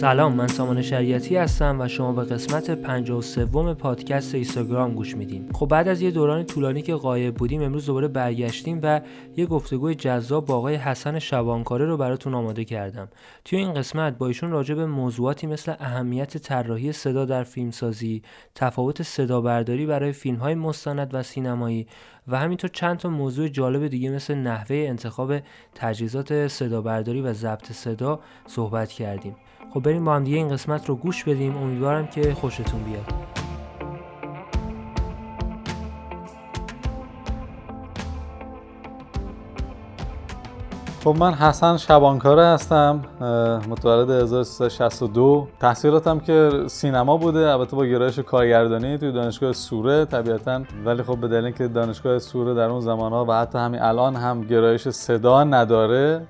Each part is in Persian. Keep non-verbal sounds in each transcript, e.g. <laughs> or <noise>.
سلام من سامان شریعتی هستم و شما به قسمت 53 پادکست اینستاگرام گوش میدین. خب بعد از یه دوران طولانی که غایب بودیم امروز دوباره برگشتیم و یه گفتگوی جذاب با آقای حسن شبانکاره رو براتون آماده کردم. توی این قسمت با ایشون راجع به موضوعاتی مثل اهمیت طراحی صدا در فیلمسازی تفاوت صدا برداری برای فیلم های مستند و سینمایی و همینطور چند تا موضوع جالب دیگه مثل نحوه انتخاب تجهیزات صدا برداری و ضبط صدا صحبت کردیم. خب بریم با هم دیگه این قسمت رو گوش بدیم. امیدوارم که خوشتون بیاد. خب من حسن شبانکاره هستم متولد 1362 تحصیلاتم که سینما بوده البته با گرایش کارگردانی توی دانشگاه سوره طبیعتا. ولی خب به دلیل که دانشگاه سوره در اون زمان ها و حتی همین الان هم گرایش صدا نداره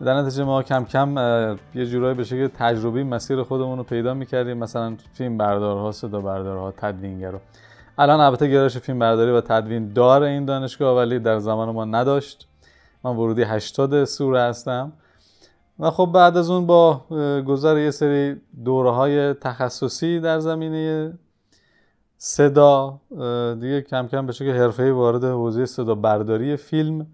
در نتیجه ما کم کم یه جورایی به شکل تجربی مسیر خودمون رو پیدا می‌کردیم. مثلا فیلم بردارها صدا بردارها تدوینگرا الان البته گرایش فیلم برداری و تدوین داره این دانشگاه ولی در زمان ما نداشت. من ورودی 80 سوره هستم. و خب بعد از اون با گذر یه سری دوره های تخصصی در زمینه صدا دیگه کم کم به شکل حرفه‌ای وارد حوزه صدا برداری فیلم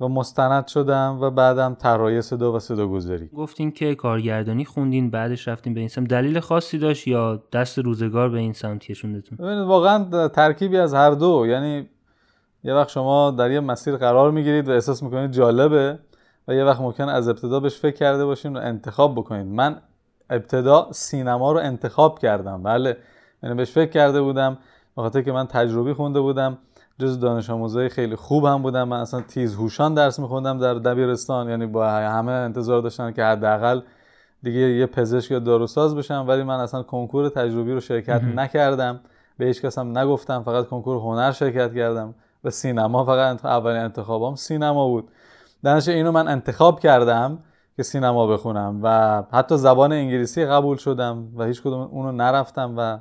و مستند شدم و بعدم طراحی صدا و صدا گذاری. گفتین که کارگردانی خوندین بعدش رفتین به این سمت. دلیل خاصی داشت یا دست روزگار به این سمت کشوندتون؟ ببینید واقعا ترکیبی از هر دو. یعنی یه وقت شما در یه مسیر قرار می‌گیرید و احساس می‌کنید جالبه و یه وقت ممکن از ابتدا بهش فکر کرده باشین و انتخاب بکنید. من ابتدا سینما رو انتخاب کردم. بله یعنی بهش فکر کرده بودم بخاطر که من تجربی خونده بودم. جز دانش آموزای خیلی خوب هم بودم. من اصلا تیز هوشان درس میخوندم در دبیرستان. یعنی با همه انتظار داشتن که حداقل دیگه یه پزشک یا داروساز بشم. ولی من اصلا کنکور تجربی رو شرکت نکردم. به هیچ کس هم نگفتم. فقط کنکور هنر شرکت کردم. و سینما فقط اولین انتخابام سینما بود. دانش اینو من انتخاب کردم که سینما بخونم. و حتی زبان انگلیسی قبول شدم و هیچ کدوم اونو نرفتم و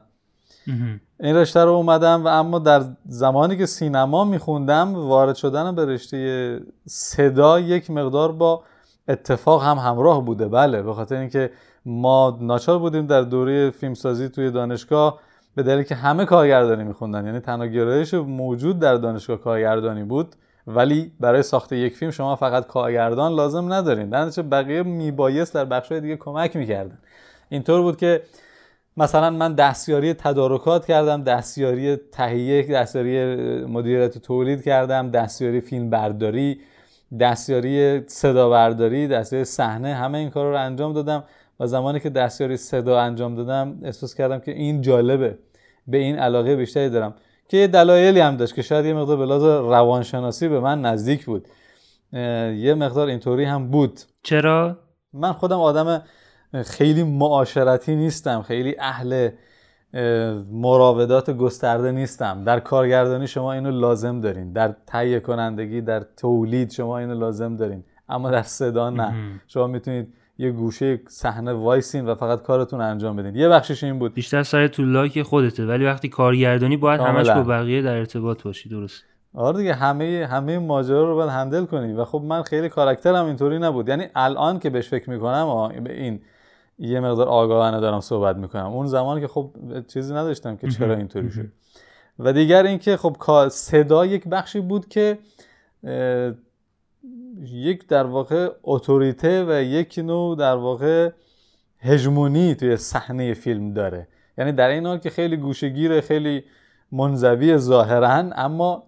این رشته رو اومدم و اما در زمانی که سینما میخوندم وارد شدن به رشته صدا یک مقدار با اتفاق هم همراه بوده. بله به خاطر اینکه ما ناچار بودیم در دوره فیلمسازی توی دانشگاه به دلیل که همه کارگردانی میخوندن. یعنی تنها گرایش موجود در دانشگاه کارگردانی بود ولی برای ساخت یک فیلم شما فقط کارگردان لازم ندارین. در بقیه میبایست در بخشهای دیگه کمک می‌کردن. اینطور بود که مثلا من دستیاری تدارکات کردم دستیاری تهیه دستیاری مدیریت تولید کردم دستیاری فیلم برداری دستیاری صدا برداری دستیاری صحنه همه این کار رو انجام دادم و زمانی که دستیاری صدا انجام دادم احساس کردم که این جالبه. به این علاقه بیشتری دارم. که یه دلایلی هم داشت که شاید یه مقدار به روانشناسی به من نزدیک بود. یه مقدار اینطوری هم بود. چرا؟ من خودم آدم خیلی معاشرتی نیستم خیلی اهل مراودات گسترده نیستم. در کارگردانی شما اینو لازم دارین. در تهیه کنندگی در تولید شما اینو لازم دارین. اما در صدا نه. شما می‌تونید یه گوشه صحنه وایسین و فقط کارتون انجام بدین. یه بخشش این بود. بیشتر سرت تو لاک خودته ولی وقتی کارگردانی باید همش با بقیه در ارتباط باشی درست. آره دیگه همه همه ماجرا رو باید هندل کنی. و خب من خیلی کاراکترم اینطوری نبود. یعنی الان که بهش فکر می‌کنم این یه مقدار آگاهانه دارم صحبت می‌کنم. اون زمان که خب چیزی نداشتم که چرا اینطوری شد. و دیگر اینکه خب صدا یک بخشی بود که یک در واقع اتوریته و یک نوع در واقع هژمونی توی صحنه فیلم داره. یعنی در این حال که خیلی گوشگیر خیلی منزوی ظاهرا اما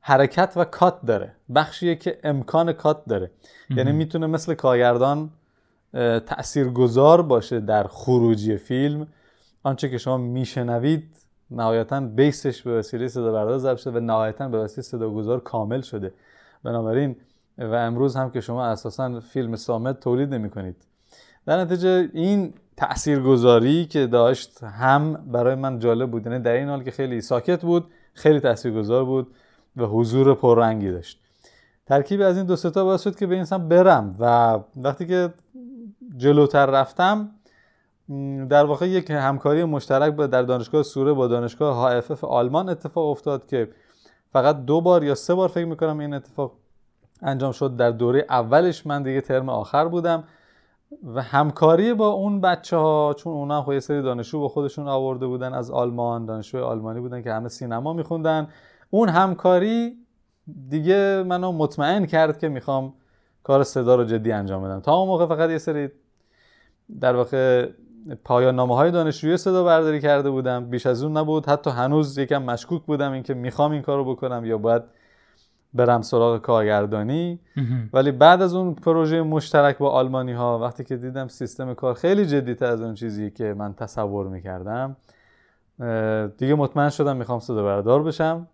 حرکت و کات داره. بخشیه که امکان کات داره. یعنی می‌تونه مثل کارگردان تاثیرگذار باشه در خروجی فیلم. آنچه که شما میشنوید نهایتا بیسش به وسیله صدا بردار ضبط شده و نهایتا به وسیله صداگذار کامل شده. بنابراین و امروز هم که شما اساسا فیلم سامت تولید نمی کنید در نتیجه این تاثیرگذاری که داشت هم برای من جالب بود یعنی در این حال که خیلی ساکت بود خیلی تاثیرگذار بود و حضور پررنگی داشت. ترکیب از این دو تا باعث شد که به این برم و وقتی که جلوتر رفتم در واقع یک همکاری مشترک در دانشگاه سوره با دانشگاه HFF آلمان اتفاق افتاد که فقط دو بار یا سه بار فکر می‌کنم این اتفاق انجام شد. در دوره اولش من دیگه ترم آخر بودم و همکاری با اون بچه ها چون اونا خب یه سری دانشجو با خودشون آورده بودن از آلمان دانشجو آلمانی بودن که همه سینما میخوندن. اون همکاری دیگه منو مطمئن کرد که می‌خوام کار صدا رو جدی انجام بدم. تا اون موقع فقط یه سری در واقع پایان نامه های دانشجویی صدا برداری کرده بودم. بیش از اون نبود. حتی هنوز یکم مشکوک بودم اینکه می‌خوام این کارو بکنم یا باید برم سراغ کارگردانی. ولی بعد از اون پروژه مشترک با آلمانی ها وقتی که دیدم سیستم کار خیلی جدیتر از اون چیزی که من تصور می‌کردم دیگه مطمئن شدم می‌خوام صدا بردار بشم.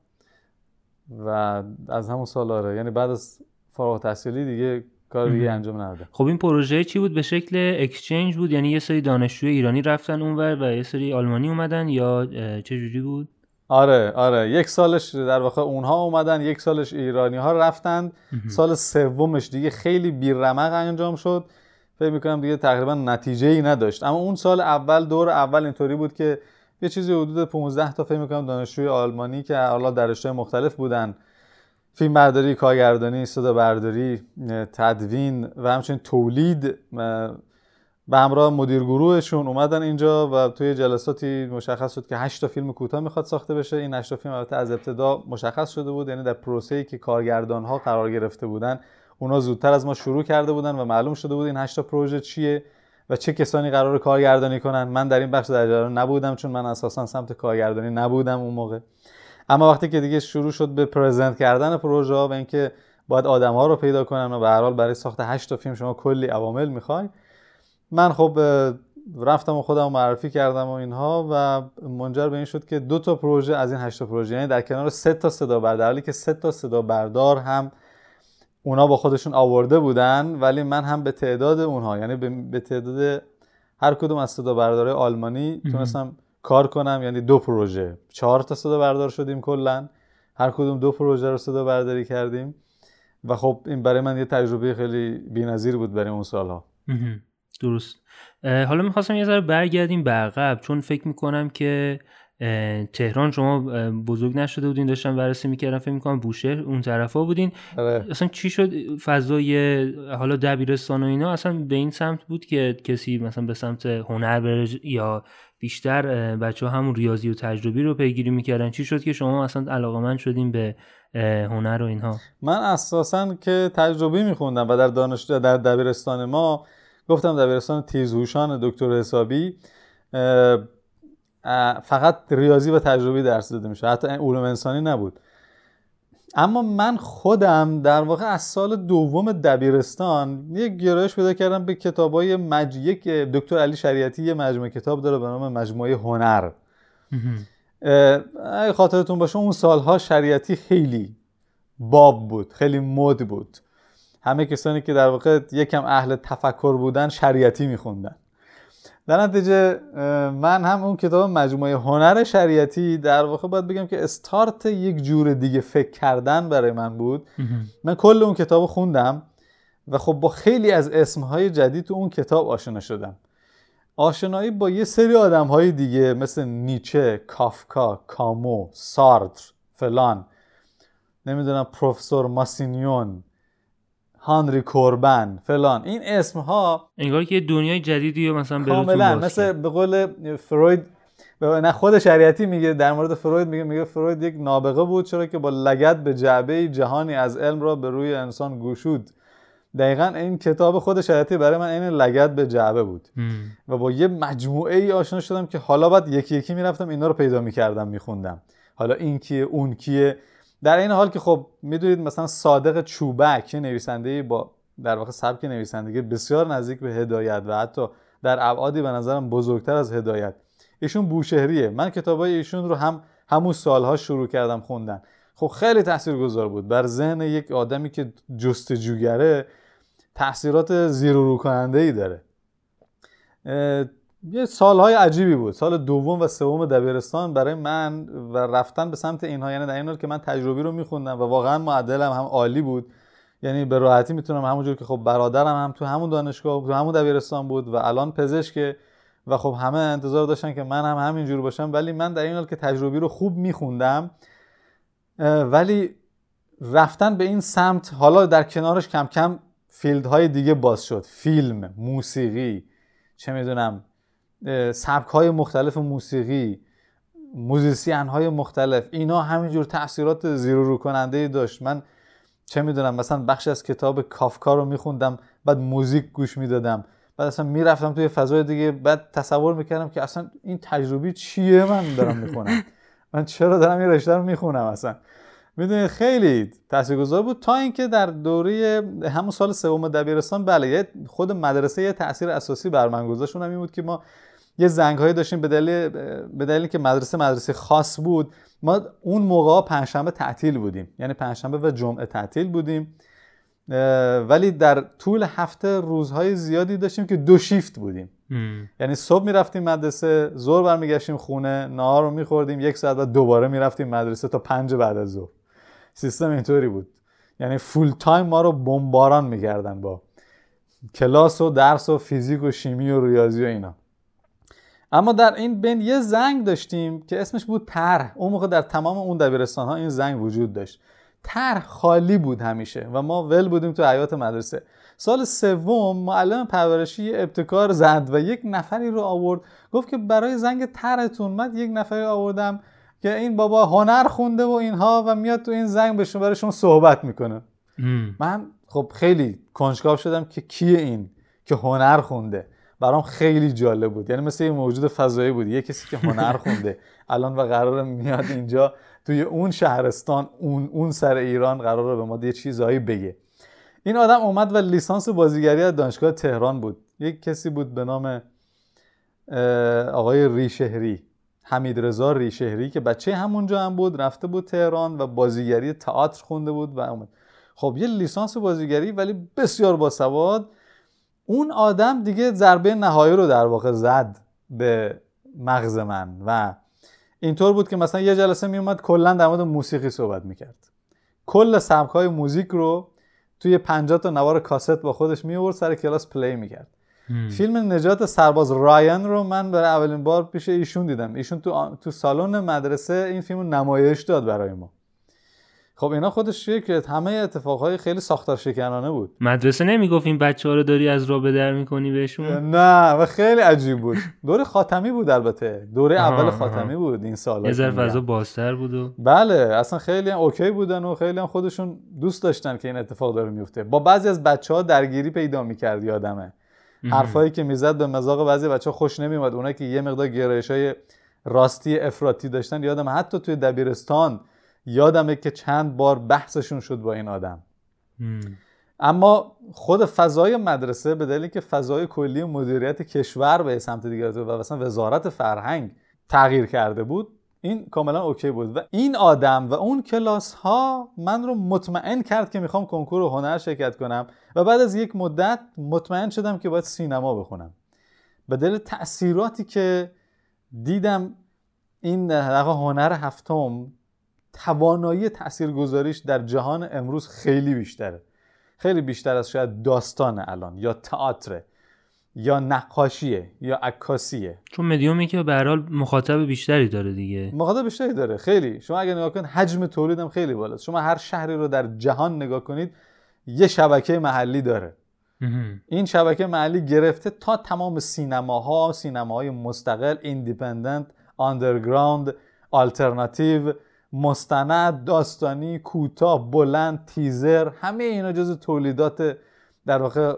و از همون سال آره یعنی بعد از فارغ تحصیلی دیگه کار دیگه انجام ندادم خب این پروژه چی بود؟ به شکل اکسچنج بود یعنی یه سری دانشجوی ایرانی رفتن اونور و یه سری آلمانی اومدن یا چه جوری بود؟ آره آره. یک سالش در واقع اونها اومدن یک سالش ایرانی ها رفتن سال سومش دیگه خیلی بیرمق انجام شد. فکر می‌کنم دیگه تقریبا نتیجه ای نداشت. اما اون سال اول دور اول اینطوری بود که یه چیزی حدود 15 تا فکر می‌کنم دانشجوی آلمانی که حالا در مختلف بودن فیلم برداری، کارگردانی، صدا برداری، تدوین و همچنین تولید به همراه مدیر گروهشون اومدن اینجا و توی جلساتی مشخص شد که 8 تا فیلم کوتاه می‌خواد ساخته بشه. این 8 تا فیلم البته از ابتدا مشخص شده بود یعنی در پروسه‌ای که کارگردان ها قرار گرفته بودن اونا زودتر از ما شروع کرده بودن و معلوم شده بود این 8 تا پروژه چیه و چه کسانی قرار کارگردانی کنن. من در این بخش در جریان نبودم چون من اساسا سمت کارگردانی نبودم اون موقع. اما وقتی که دیگه شروع شد به پرزنت کردن پروژه ها و اینکه باید آدم ها رو پیدا کنن و به هر حال برای ساخت 8 تا فیلم شما کلی عوامل می‌خوای من خب رفتم و خودم معرفی کردم و اینها و منجر به این شد که دو تا پروژه از این 8 تا پروژه یعنی در کنار سه تا صدا بردار حالی که سه تا صدا بردار هم اونا با خودشون آورده بودن ولی من هم به تعداد اونها یعنی به تعداد هر کدوم از صدا بردارای آلمانی تونستم کار کنم یعنی دو پروژه. چهار تا صدا بردار شدیم کلا. هر کدوم دو پروژه رو صدا برداری کردیم. و خب این برای من یه تجربه خیلی بی‌نظیر بود برای اون سالها. درست. حالا می‌خواستم یه ذره برگردیم به عقب. چون فکر می‌کنم که تهران شما بزرگ نشده بودین. داشتم بررسی می‌کردم. فکر می‌کنم بوشهر اون طرفا بودین. آره. اصلا چی شد؟ فضای حالا دبیرستان و اینا اصلا به این سمت بود که کسی مثلا به سمت هنر بره یا بیشتر بچه همون ریاضی و تجربی رو پیگیری می‌کردن. چی شد که شما اصلا علاقه من شدیم به هنر و اینها؟ من اساسا که تجربی میخوندم و در دانش در دبیرستان ما گفتم دبیرستان تیزهوشان دکتر حسابی فقط ریاضی و تجربی درس داده میشه حتی علوم انسانی نبود. اما من خودم در واقع از سال دوم دبیرستان یک گرایش پیدا کردم به کتابای مج... یک دکتر علی شریعتی یه مجموعه کتاب داره به نام مجموعه هنر. اگه خاطرتون باشه اون سالها شریعتی خیلی باب بود خیلی مد بود. همه کسانی که در واقع یکم اهل تفکر بودن شریعتی میخوندن. در نتیجه من هم اون کتاب مجموعه هنر شریعتی در واقع باید بگم که استارت یک جور دیگه فکر کردن برای من بود. من کل اون کتاب خوندم و خب با خیلی از اسمهای جدید تو اون کتاب آشنا شدم. آشنایی با یه سری آدم های دیگه مثل نیچه، کافکا، کامو، سارتر، فلان نمی‌دونم پروفسور ماسینیون هانری کوربن فلان. این اسم ها انگار که دنیای جدیدی رو مثلا کاملا مثل به قول فروید نه خود شریعتی میگه در مورد فروید میگه میگه فروید یک نابغه بود چرا که با لگت به جعبه جهانی از علم را به روی انسان گشود. دقیقا این کتاب خود شریعتی برای من این لگت به جعبه بود. و با یه مجموعه ای آشنا شدم که حالا بعد یکی یکی می‌رفتم اینا رو پیدا می‌کردم میخوندم. حالا این کیه اون کیه؟ در این حال که خب می‌دونید مثلا صادق چوبک نویسنده با در واقع سبک نویسندگی بسیار نزدیک به هدایت و حتی در ابعادی به نظرم بزرگتر از هدایت. ایشون بوشهریه. من کتابای ایشون رو هم همون سالها شروع کردم خوندن. خب خیلی تاثیرگذار بود. بر ذهن یک آدمی که جستجوگره تاثیرات زیر و رو کننده ای داره یه سالهای عجیبی بود. سال دوم و سوم دبیرستان برای من و رفتن به سمت اینها یعنی در این که من تجربی رو میخوندم و واقعا معدلم هم عالی بود. یعنی به راحتی می‌تونم همونجور که خب برادرم هم تو همون دانشگاه تو همون دبیرستان بود و الان پزشک و خب همه انتظار داشتن که من هم همینجور باشم. ولی من در این حال که تجربی رو خوب میخوندم ولی رفتن به این سمت حالا در کنارش کم کم field های دیگه باز شد. فیلم موسیقی چه می‌دونم سبک های مختلف موسیقی musician های مختلف اینا همینجور تاثیرات زیرو رو کننده داشت. من چه می‌دونم مثلا بخش از کتاب کافکا رو میخوندم بعد موزیک گوش می‌دادم. بعد اصلا می‌رفتم توی فضای دیگه بعد تصور می‌کردم که اصلا این تجربی چیه؟ من دارم می‌خونم. <laughs> من چرا دارم این رشته رو می‌خونم اصلا؟ می‌دونید خیلی تاثیرگذار بود تا اینکه در دوره همون سال سوم دبیرستان بله خود مدرسه یه تاثیر اساسی بر من گذاشت. اونم این بود که ما یه زنگ هایی داشتیم به دلیل به دلیل که مدرسه مدرسه خاص بود ما اون موقع پنجشنبه تعطیل بودیم. یعنی پنجشنبه و جمعه تعطیل بودیم. ولی در طول هفته روزهای زیادی داشتیم که دو شیفت بودیم. یعنی صبح می‌رفتیم مدرسه زور برمیگشتیم خونه نهار رو میخوردیم یک ساعت بعد دوباره می‌رفتیم مدرسه تا پنج بعد از ظهر. سیستم اینطوری بود. یعنی full time ما رو بمباران می‌کردن با کلاس و درس و فیزیک و شیمی و ریاضی و اینا. اما در این بین یه زنگ داشتیم که اسمش بود طرح. اون موقع در تمام اون دبیرستان ها این زنگ وجود داشت. طرح خالی بود همیشه و ما ول بودیم تو حیاط مدرسه. سال سوم معلم پرورشی یه ابتکار زد و یک نفری رو آورد. گفت که برای زنگ طرحتون من یک نفری آوردم که این بابا هنر خونده و اینها و میاد تو این زنگ بهشون برایشون صحبت می‌کنه. من خب خیلی کنجکاو شدم که کیه این که هنر خونده. برام خیلی جالب بود. یعنی مثل یه موجود فضایی بود. یه کسی که هنر <laughs> خونده. الان و قرار میاد اینجا توی اون شهرستان اون اون سر ایران قراره به ما یه چیزهایی بگه. این آدم اومد و لیسانس بازیگری از دانشگاه تهران بود. یک کسی بود به نام آقای ریشهری. حمید رضا ریشهری که بچه همونجا هم بود رفته بود تهران و بازیگری تئاتر خونده بود و اومد. خب یه لیسانس بازیگری ولی بسیار باسواد اون آدم دیگه ضربه نهایی رو در واقع زد به مغز من و اینطور بود که مثلا یه جلسه می اومد کلا در مورد موسیقی صحبت می‌کرد. کل سبک های موزیک رو توی 50 تا نوار کاست با خودش می آورد سر کلاس پلی می‌کرد. فیلم نجات سرباز رایان رو من برای اولین بار پیش ایشون دیدم. ایشون تو تو سالن مدرسه این فیلم رو نمایش داد برای ما. خب اینا خودش که همه اتفاقهای خیلی ساختار شکنانه بود. مدرسه نمی‌گفت این بچه ها رو داری از راه به در می‌کنی بهشون؟ نه و خیلی عجیب بود. دوره خاتمی بود البته. دوره اول خاتمی بود این سال یه ذره فضا بازتر بود و بله اصلا خیلی هم اوکی بودن و خیلی هم خودشون دوست داشتن که این اتفاق داره میفته با بعضی از بچه ها درگیری پیدا می‌کرد یادمه. حرفایی که می‌زد به مزاق بعضی بچه خوش نمیومد اونایی که یه مقدار گرایش های راستی افراطی داشتن یادم حتی توی دبیرستان یادمه که چند بار بحثشون شد با این آدم. اما خود فضای مدرسه به دلیل که فضای کلی مدیریت کشور به سمت دیگه و مثلا وزارت فرهنگ تغییر کرده بود این کاملا اوکی بود. و این آدم و اون کلاس ها من رو مطمئن کرد که می‌خوام کنکور هنر شرکت کنم و بعد از یک مدت مطمئن شدم که باید سینما بخونم. به دلیل تاثیراتی که دیدم این هنر هفتم توانایی تاثیرگذاریش در جهان امروز خیلی بیشتره. خیلی بیشتر از شاید داستان الان یا تئاتر. یا نقاشیه یا عکاسیه. چون مدیومی که به حال مخاطب بیشتری داره دیگه. مخاطب بیشتری داره. خیلی. شما اگه نگاه کنید حجم تولیدم خیلی بالاست. شما هر شهری رو در جهان نگاه کنید یه شبکه محلی داره. این شبکه محلی گرفته تا تمام سینماها سینماهای مستقل independent underground alternative مستند داستانی کوتاه بلند تیزر همه اینا جز تولیدات در واقع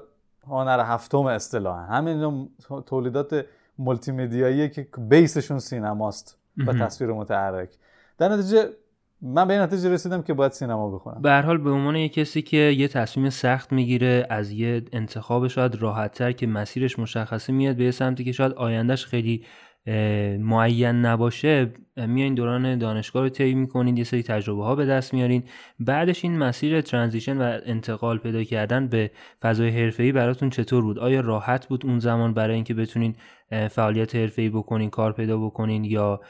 هنر هفتم اصطلاحا. همه اینا تولیدات مولتی مدیایی که base شون سینماست و تصویر متحرک. در نتیجه من به این نتیجه رسیدم که باید سینما بخونم. به هر حال به عنوان یه کسی که یه تصمیم سخت می‌گیره از یه انتخاب شاید راحتتر که مسیرش مشخصه میاد به یه سمتی که شاید آیندهش خیلی معین نباشه میایین دوران دانشگاه رو طی می‌کنین یه سری تجربه ها به دست میارین. بعدش این مسیر ترانزیشن و انتقال پیدا کردن به فضای حرفه‌ای براتون چطور بود؟ آیا راحت بود اون زمان برای اینکه بتونین فعالیت حرفه‌ای بکنین کار پیدا بکنین یا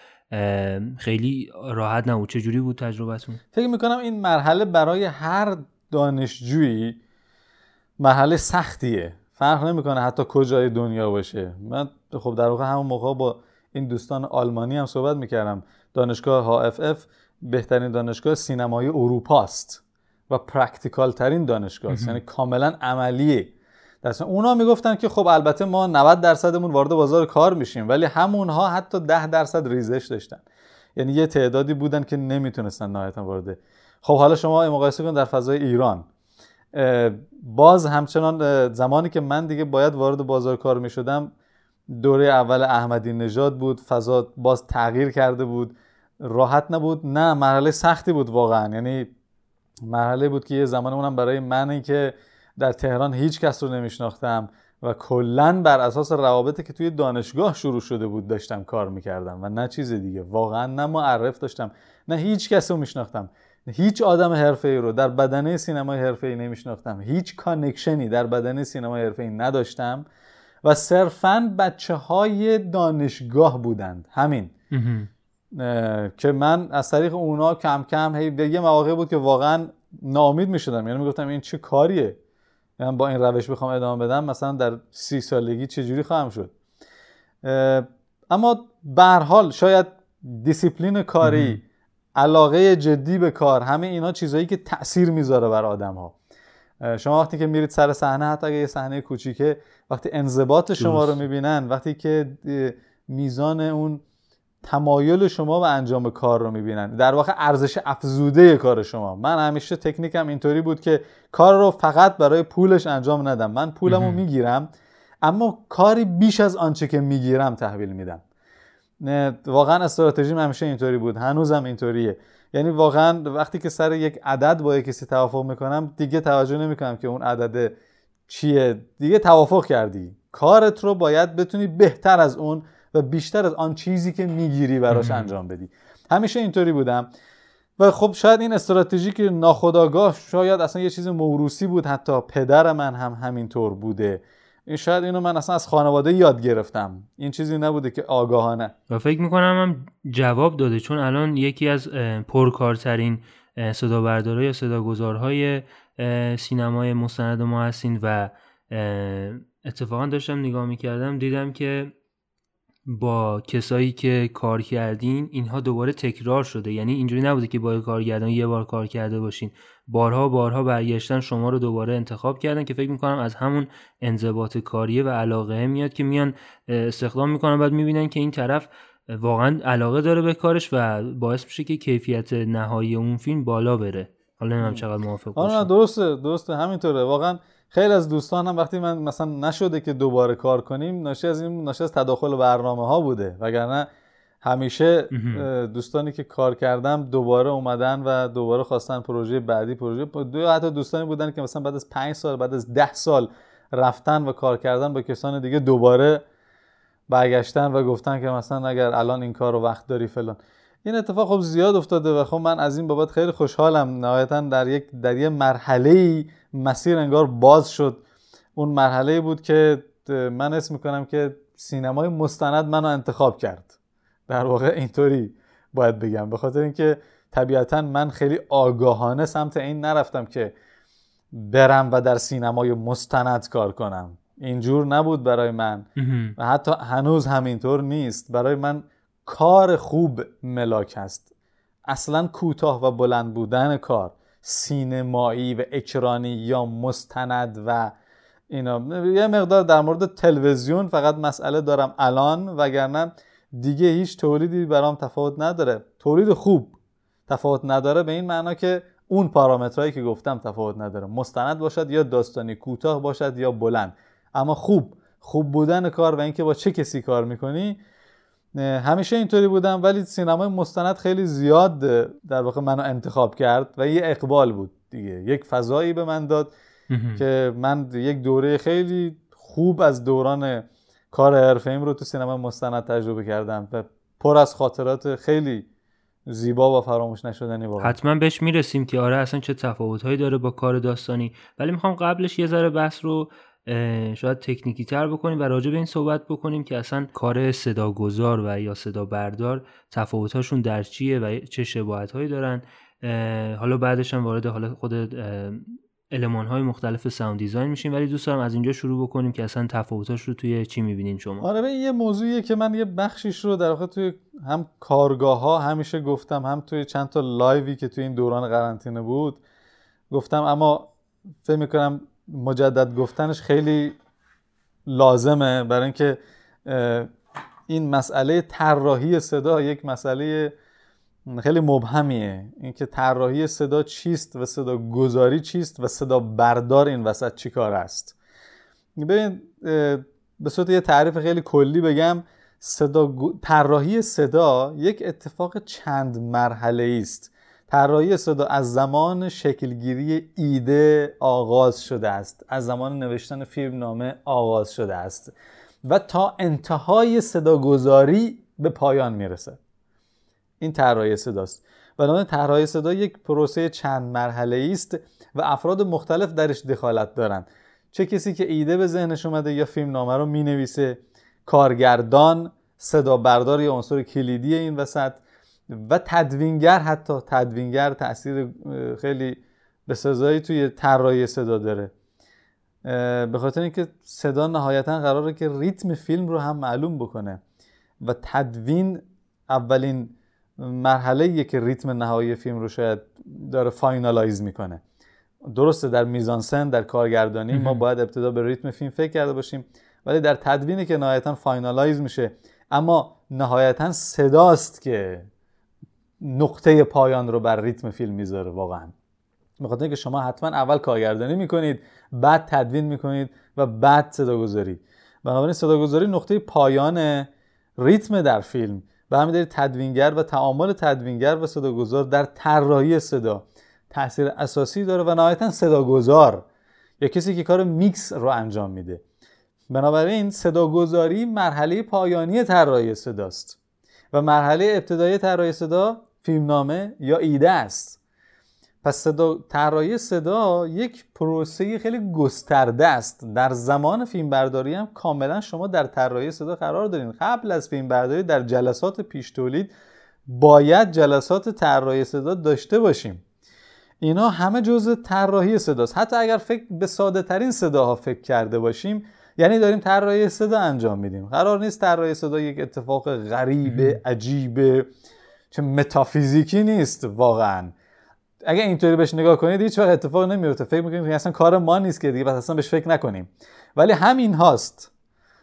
خیلی راحت نبود؟ چه جوری بود تجربتون فکر می‌کنم این مرحله برای هر دانشجویی مرحله سختیه. فرق نمی‌کنه حتی کجای دنیا باشه. من خب در واقع همون موقع با این دوستان آلمانی هم صحبت می‌کردم. دانشگاه HFF بهترین دانشگاه سینمایی اروپا است و practical ترین دانشگاه است. یعنی کاملا عملیه. درست اونا می‌گفتن که خب البته ما 90 درصدمون وارد بازار کار میشیم ولی همونها حتی 10 درصد ریزش داشتن. یعنی یه تعدادی بودن که نمی‌تونستن نهایتا وارد. خب حالا شما مقایسه کن در فضای ایران. باز همچنان زمانی که من دیگه باید وارد بازار کار می شدم دوره اول احمدی نژاد بود فضا باز تغییر کرده بود. راحت نبود. نه مرحله سختی بود واقعا. یعنی مرحله بود که یه زمان اونم برای منی که در تهران هیچ کس رو نمیشناختم و کلا بر اساس روابطی که توی دانشگاه شروع شده بود داشتم کار می‌کردم و نه چیز دیگه. واقعا نه معرف داشتم نه هیچ کس رو میشناختم. هیچ آدم حرفه ای رو در بدنه سینمای حرفه ای نمیشناختم. هیچ connection ی در بدنه سینمای حرفه ای نداشتم. و صرفا بچه های دانشگاه بودند. همین. که من از طریق اونا کم کم هی یه مواقع بود که واقعا ناامید می‌شدم. یعنی می‌گفتم این چه کاریه؟ یعنی با این روش بخوام ادامه بدم مثلا در سی سالگی چجوری خواهم شد؟ اما به هر حال شاید دیسیپلین کاری علاقه جدی به کار همه اینا چیزهایی که تاثیر می‌ذاره بر آدم ها شما وقتی که میرید سر صحنه حتی اگه یه صحنه کوچیکه وقتی انضباط شما رو می‌بینن وقتی که میزان اون تمایل شما و انجام کار رو می‌بینن. در واقع ارزش افزوده کار شما. من همیشه تکنیکم اینطوری بود که کار رو فقط برای پولش انجام ندم. من پولم رو می‌گیرم اما کاری بیش از آنچه که می‌گیرم تحویل میدم. واقعا استراتژی همیشه اینطوری بود. هنوزم اینطوریه. یعنی واقعا وقتی که سر یک عدد با کسی توافق می‌کنم دیگه توجه نمی‌کنم که اون عدد چیه؟ دیگه توافق کردی. کارت رو باید بتونی بهتر از اون و بیشتر از آن چیزی که می‌گیری براش انجام بدی. همیشه اینطوری بودم. و خب شاید این استراتژی که ناخداگاه شاید اصلا یه چیز موروسی بود حتی پدر من هم همینطور بوده. این شاید اینو من اصلا از خانواده یاد گرفتم. این چیزی نبوده که آگاهانه. و فکر می‌کنم هم جواب داده چون الان یکی از پرکارترین صدا بردارای یا صداگذارهای سینمای مستند ما هستین و اتفاقا داشتم نگاه می‌کردم دیدم که با کسایی که کار کردین اینها دوباره تکرار شده. یعنی اینجوری نبوده که با کارگردان یه بار کار کرده باشین. بارها بارها برگشتن شما رو دوباره انتخاب کردن که فکر می‌کنم از همون انضباط کاریه و علاقه میاد که میان استخدام می‌کنن. بعد می‌بینن که این طرف واقعا علاقه داره به کارش و باعث میشه که کیفیت نهایی اون فیلم بالا بره. حالا نمی‌دونم چقدر موافق باشین درسته درسته همینطوره. واقعا خیلی از دوستانم وقتی من مثلا نشده که دوباره کار کنیم ناشی از این ناشی از تداخل برنامه ها بوده. وگرنه همیشه دوستانی که کار کردم دوباره اومدن و دوباره خواستن پروژه بعدی پروژه دو حتی دوستانی بودن که مثلا بعد از پنج سال بعد از ده سال رفتن و کار کردن با کسان دیگه دوباره برگشتن و گفتن که مثلا اگر الان این کار رو وقت داری فلان. این اتفاق خب زیاد افتاده و خب من از این بابت خیلی خوشحالم. نهایتا در یک در یه مرحله مسیر انگار باز شد. اون مرحله بود که من اسم می‌کنم که سینمای مستند منو انتخاب کرد. در واقع اینطوری باید بگم. به خاطر اینکه طبیعتا من خیلی آگاهانه سمت این نرفتم که برم و در سینمای مستند کار کنم. اینجور نبود برای من. و حتی هنوز همینطور نیست. برای من کار خوب ملاک هست اصلا کوتاه و بلند بودن کار سینمایی و اکرانی یا مستند و اینا. یه مقدار در مورد تلویزیون فقط مسئله دارم الان وگرنه دیگه هیچ تولیدی برام تفاوت نداره. تولید خوب تفاوت نداره به این معنا که اون پارامترهایی که گفتم تفاوت نداره. مستند باشد یا داستانی کوتاه باشد یا بلند. اما خوب خوب بودن کار و اینکه با چه کسی کار می‌کنی همیشه اینطوری بودم ولی سینمای مستند خیلی زیاد در واقع منو انتخاب کرد و یه اقبال بود دیگه. یک فضایی به من داد که من یک دوره خیلی خوب از دوران کار حرفه رو تو سینما مستند تجربه کردم و پر از خاطرات خیلی زیبا و فراموش نشدنی واقعا. حتما بهش می‌رسیم که آره اصلا چه تفاوتهایی داره با کار داستانی. ولی می‌خوام قبلش یه ذره بحث رو شاید تکنیکی تر بکنیم و راجع به این صحبت بکنیم که اصلا کار صداگذار و یا صدا بردار تفاوتاشون در چیه و چه شباهت هایی دارن حالا بعدش هم وارد حالا خود المان های مختلف sound design میشیم ولی دوست دارم از اینجا شروع بکنیم که اصلا تفاوتاش رو توی چی می‌بینین شما. آره یه موضوعیه که من یه بخشیش رو در واقع توی هم کارگاه ها همیشه گفتم هم توی چند تا live ی که توی این دوران قرنطینه بود گفتم اما فکر می‌کنم مجدد گفتنش خیلی لازمه برای اینکه این مسئله طراحی صدا یک مسئله خیلی مبهمیه. اینکه طراحی صدا چیست و صدا گذاری چیست و صدا بردار این وسط چیکار است. ببین به صورت یه تعریف خیلی کلی بگم صدا طراحی صدا یک اتفاق چند مرحله است. طراحی صدا از زمان شکلگیری ایده آغاز شده است. از زمان نوشتن فیلم نامه آغاز شده است. و تا انتهای صداگذاری به پایان می‌رسه. این طراحی صداست. بنابراین طراحی صدا یک پروسه چند مرحله است و افراد مختلف درش دخالت دارند چه کسی که ایده به ذهنش اومده یا فیلم نامه رو می نویسه کارگردان صدا بردار یا عنصر کلیدی این وسط و تدوینگر حتی تدوینگر تاثیر خیلی به سزایی توی طراحی صدا داره. به خاطر اینکه صدا نهایتا قراره که ریتم فیلم رو هم معلوم بکنه و تدوین اولین مرحله که ریتم نهایی فیلم رو شاید داره finalize می‌کنه. درسته در میزانسن در کارگردانی ما باید ابتدا به ریتم فیلم فکر کرده باشیم ولی در تدوینی که نهایتا finalize میشه. اما نهایتا صداست که نقطه پایان رو بر ریتم فیلم می‌ذاره واقعا. میخاطر که شما حتما اول کارگردانی می‌کنید بعد تدوین می‌کنید و بعد صداگذاری. بنابراین صداگذاری نقطه پایان ریتم در فیلم. و همین تدوینگر و تعامل تدوینگر و صداگذار در طراحی صدا تاثیر اساسی داره و نهایتا صداگذار یا کسی که کار میکس رو انجام میده. بنابراین صداگذاری مرحله پایانی طراحی صداست و مرحله ابتدایی طراحی صدا فیلمنامه یا ایده است. پس صدا طراحی صدا یک پروسه خیلی گسترده است. در زمان فیلم برداری هم کاملا شما در طراحی صدا قرار دارین. قبل از فیلم برداری در جلسات پیش تولید باید جلسات طراحی صدا داشته باشیم. اینا همه جزء طراحی صداست. حتی اگر فکر به ساده ترین صداها فکر کرده باشیم یعنی داریم طراحی صدا انجام میدیم. قرار نیست طراحی صدا یک اتفاق غریب عجیب چه متافیزیکی نیست واقعا. اگه اینطوری بهش نگاه کنید هیچ وقت اتفاق نمیفته. فکر می‌کنید که اصلا کار ما نیست که دیگه بس اصلا بهش فکر نکنیم. ولی همین هاست.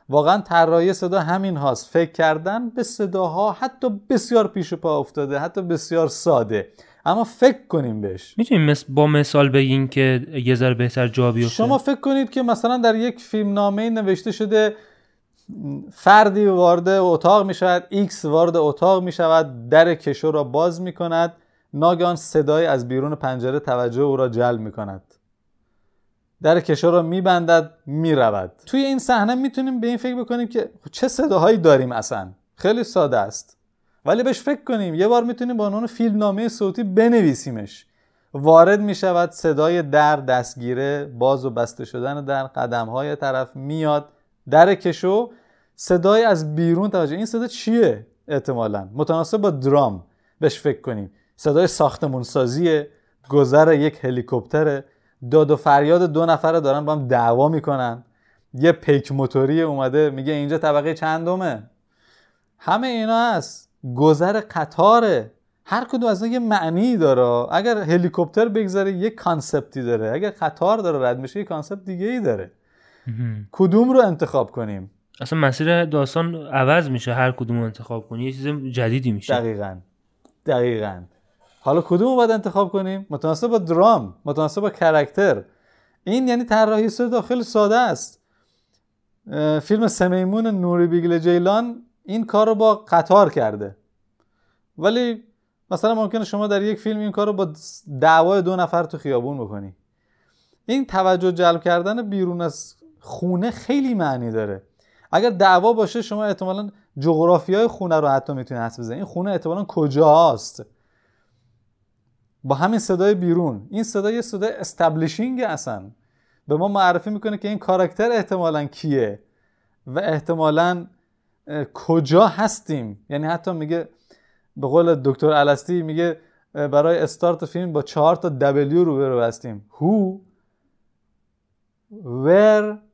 واقعا طراحی صدا همین هاست. فکر کردن به صداها حتی بسیار پیش پا افتاده حتی بسیار ساده. اما فکر کنیم بهش. می‌تونیم با مثال بگین که یه ذره بهتر جا بیفته؟ شما فکر کنید که مثلا در یک فیلم نامه نوشته شده فردی وارد اتاق می شود ایکس وارد اتاق می شود در کشو را باز می کند ناگهان صدای از بیرون پنجره توجه او را جلب می کند در کشو را میبندد می‌رود. توی این صحنه می‌تونیم به این فکر بکنیم که چه صداهایی داریم اصلا؟ خیلی ساده است. ولی بهش فکر کنیم. یه بار می‌تونیم با عنوان فیلم نامه صوتی بنویسیمش. وارد می‌شود صدای در دستگیره باز و بسته شدن در قدم های طرف میاد. در کشو صدای از بیرون توجه این صدا چیه احتمالا؟ متناسب با درام. بهش فکر کنیم. صدای ساختمون سازیه گذر یک هلیکوپتره. داد و فریاد دو نفره دارن با هم دعوا می‌کنن. یه پیک موتوری اومده میگه اینجا طبقه چندمه. همه اینا هست. گذر قطاره. هر کدوم از یه معنی داره. اگر هلیکوپتر بگذره یه concept ی داره. اگر قطار داره رد میشه یه concept دیگه ای داره. کدوم رو انتخاب کنیم؟ اصلا مسیر داستان عوض میشه هر کدوم رو انتخاب کنی یه چیز جدیدی میشه. دقیقا. دقیقا. حالا کدوم رو باید انتخاب کنیم؟ متناسب با درام متناسب با character. این یعنی طراحی صدا داخل ساده است. فیلم سمیمون نوری بیگل جیلان این کار رو با قطار کرده. ولی مثلا ممکنه شما در یک فیلم این کار رو با دعوای دو نفر تو خیابون بکنی. این توجه جلب کردن بیرون از خونه خیلی معنی داره. اگر دعوا باشه شما احتمالا جای خونه رو حتی می‌تونید حدس بزنید این خونه احتمالا کجاست؟ با همین صدای بیرون. این صدای یه صدای establishing اصلا. به ما معرفی می‌کنه که این کاراکتر احتمالا کیه و احتمالا کجا هستیم. یعنی حتی میگه به قول دکتر الستی میگه برای استارت فیلم با چهار تا دبلیو رو برو هستیم. Who? Where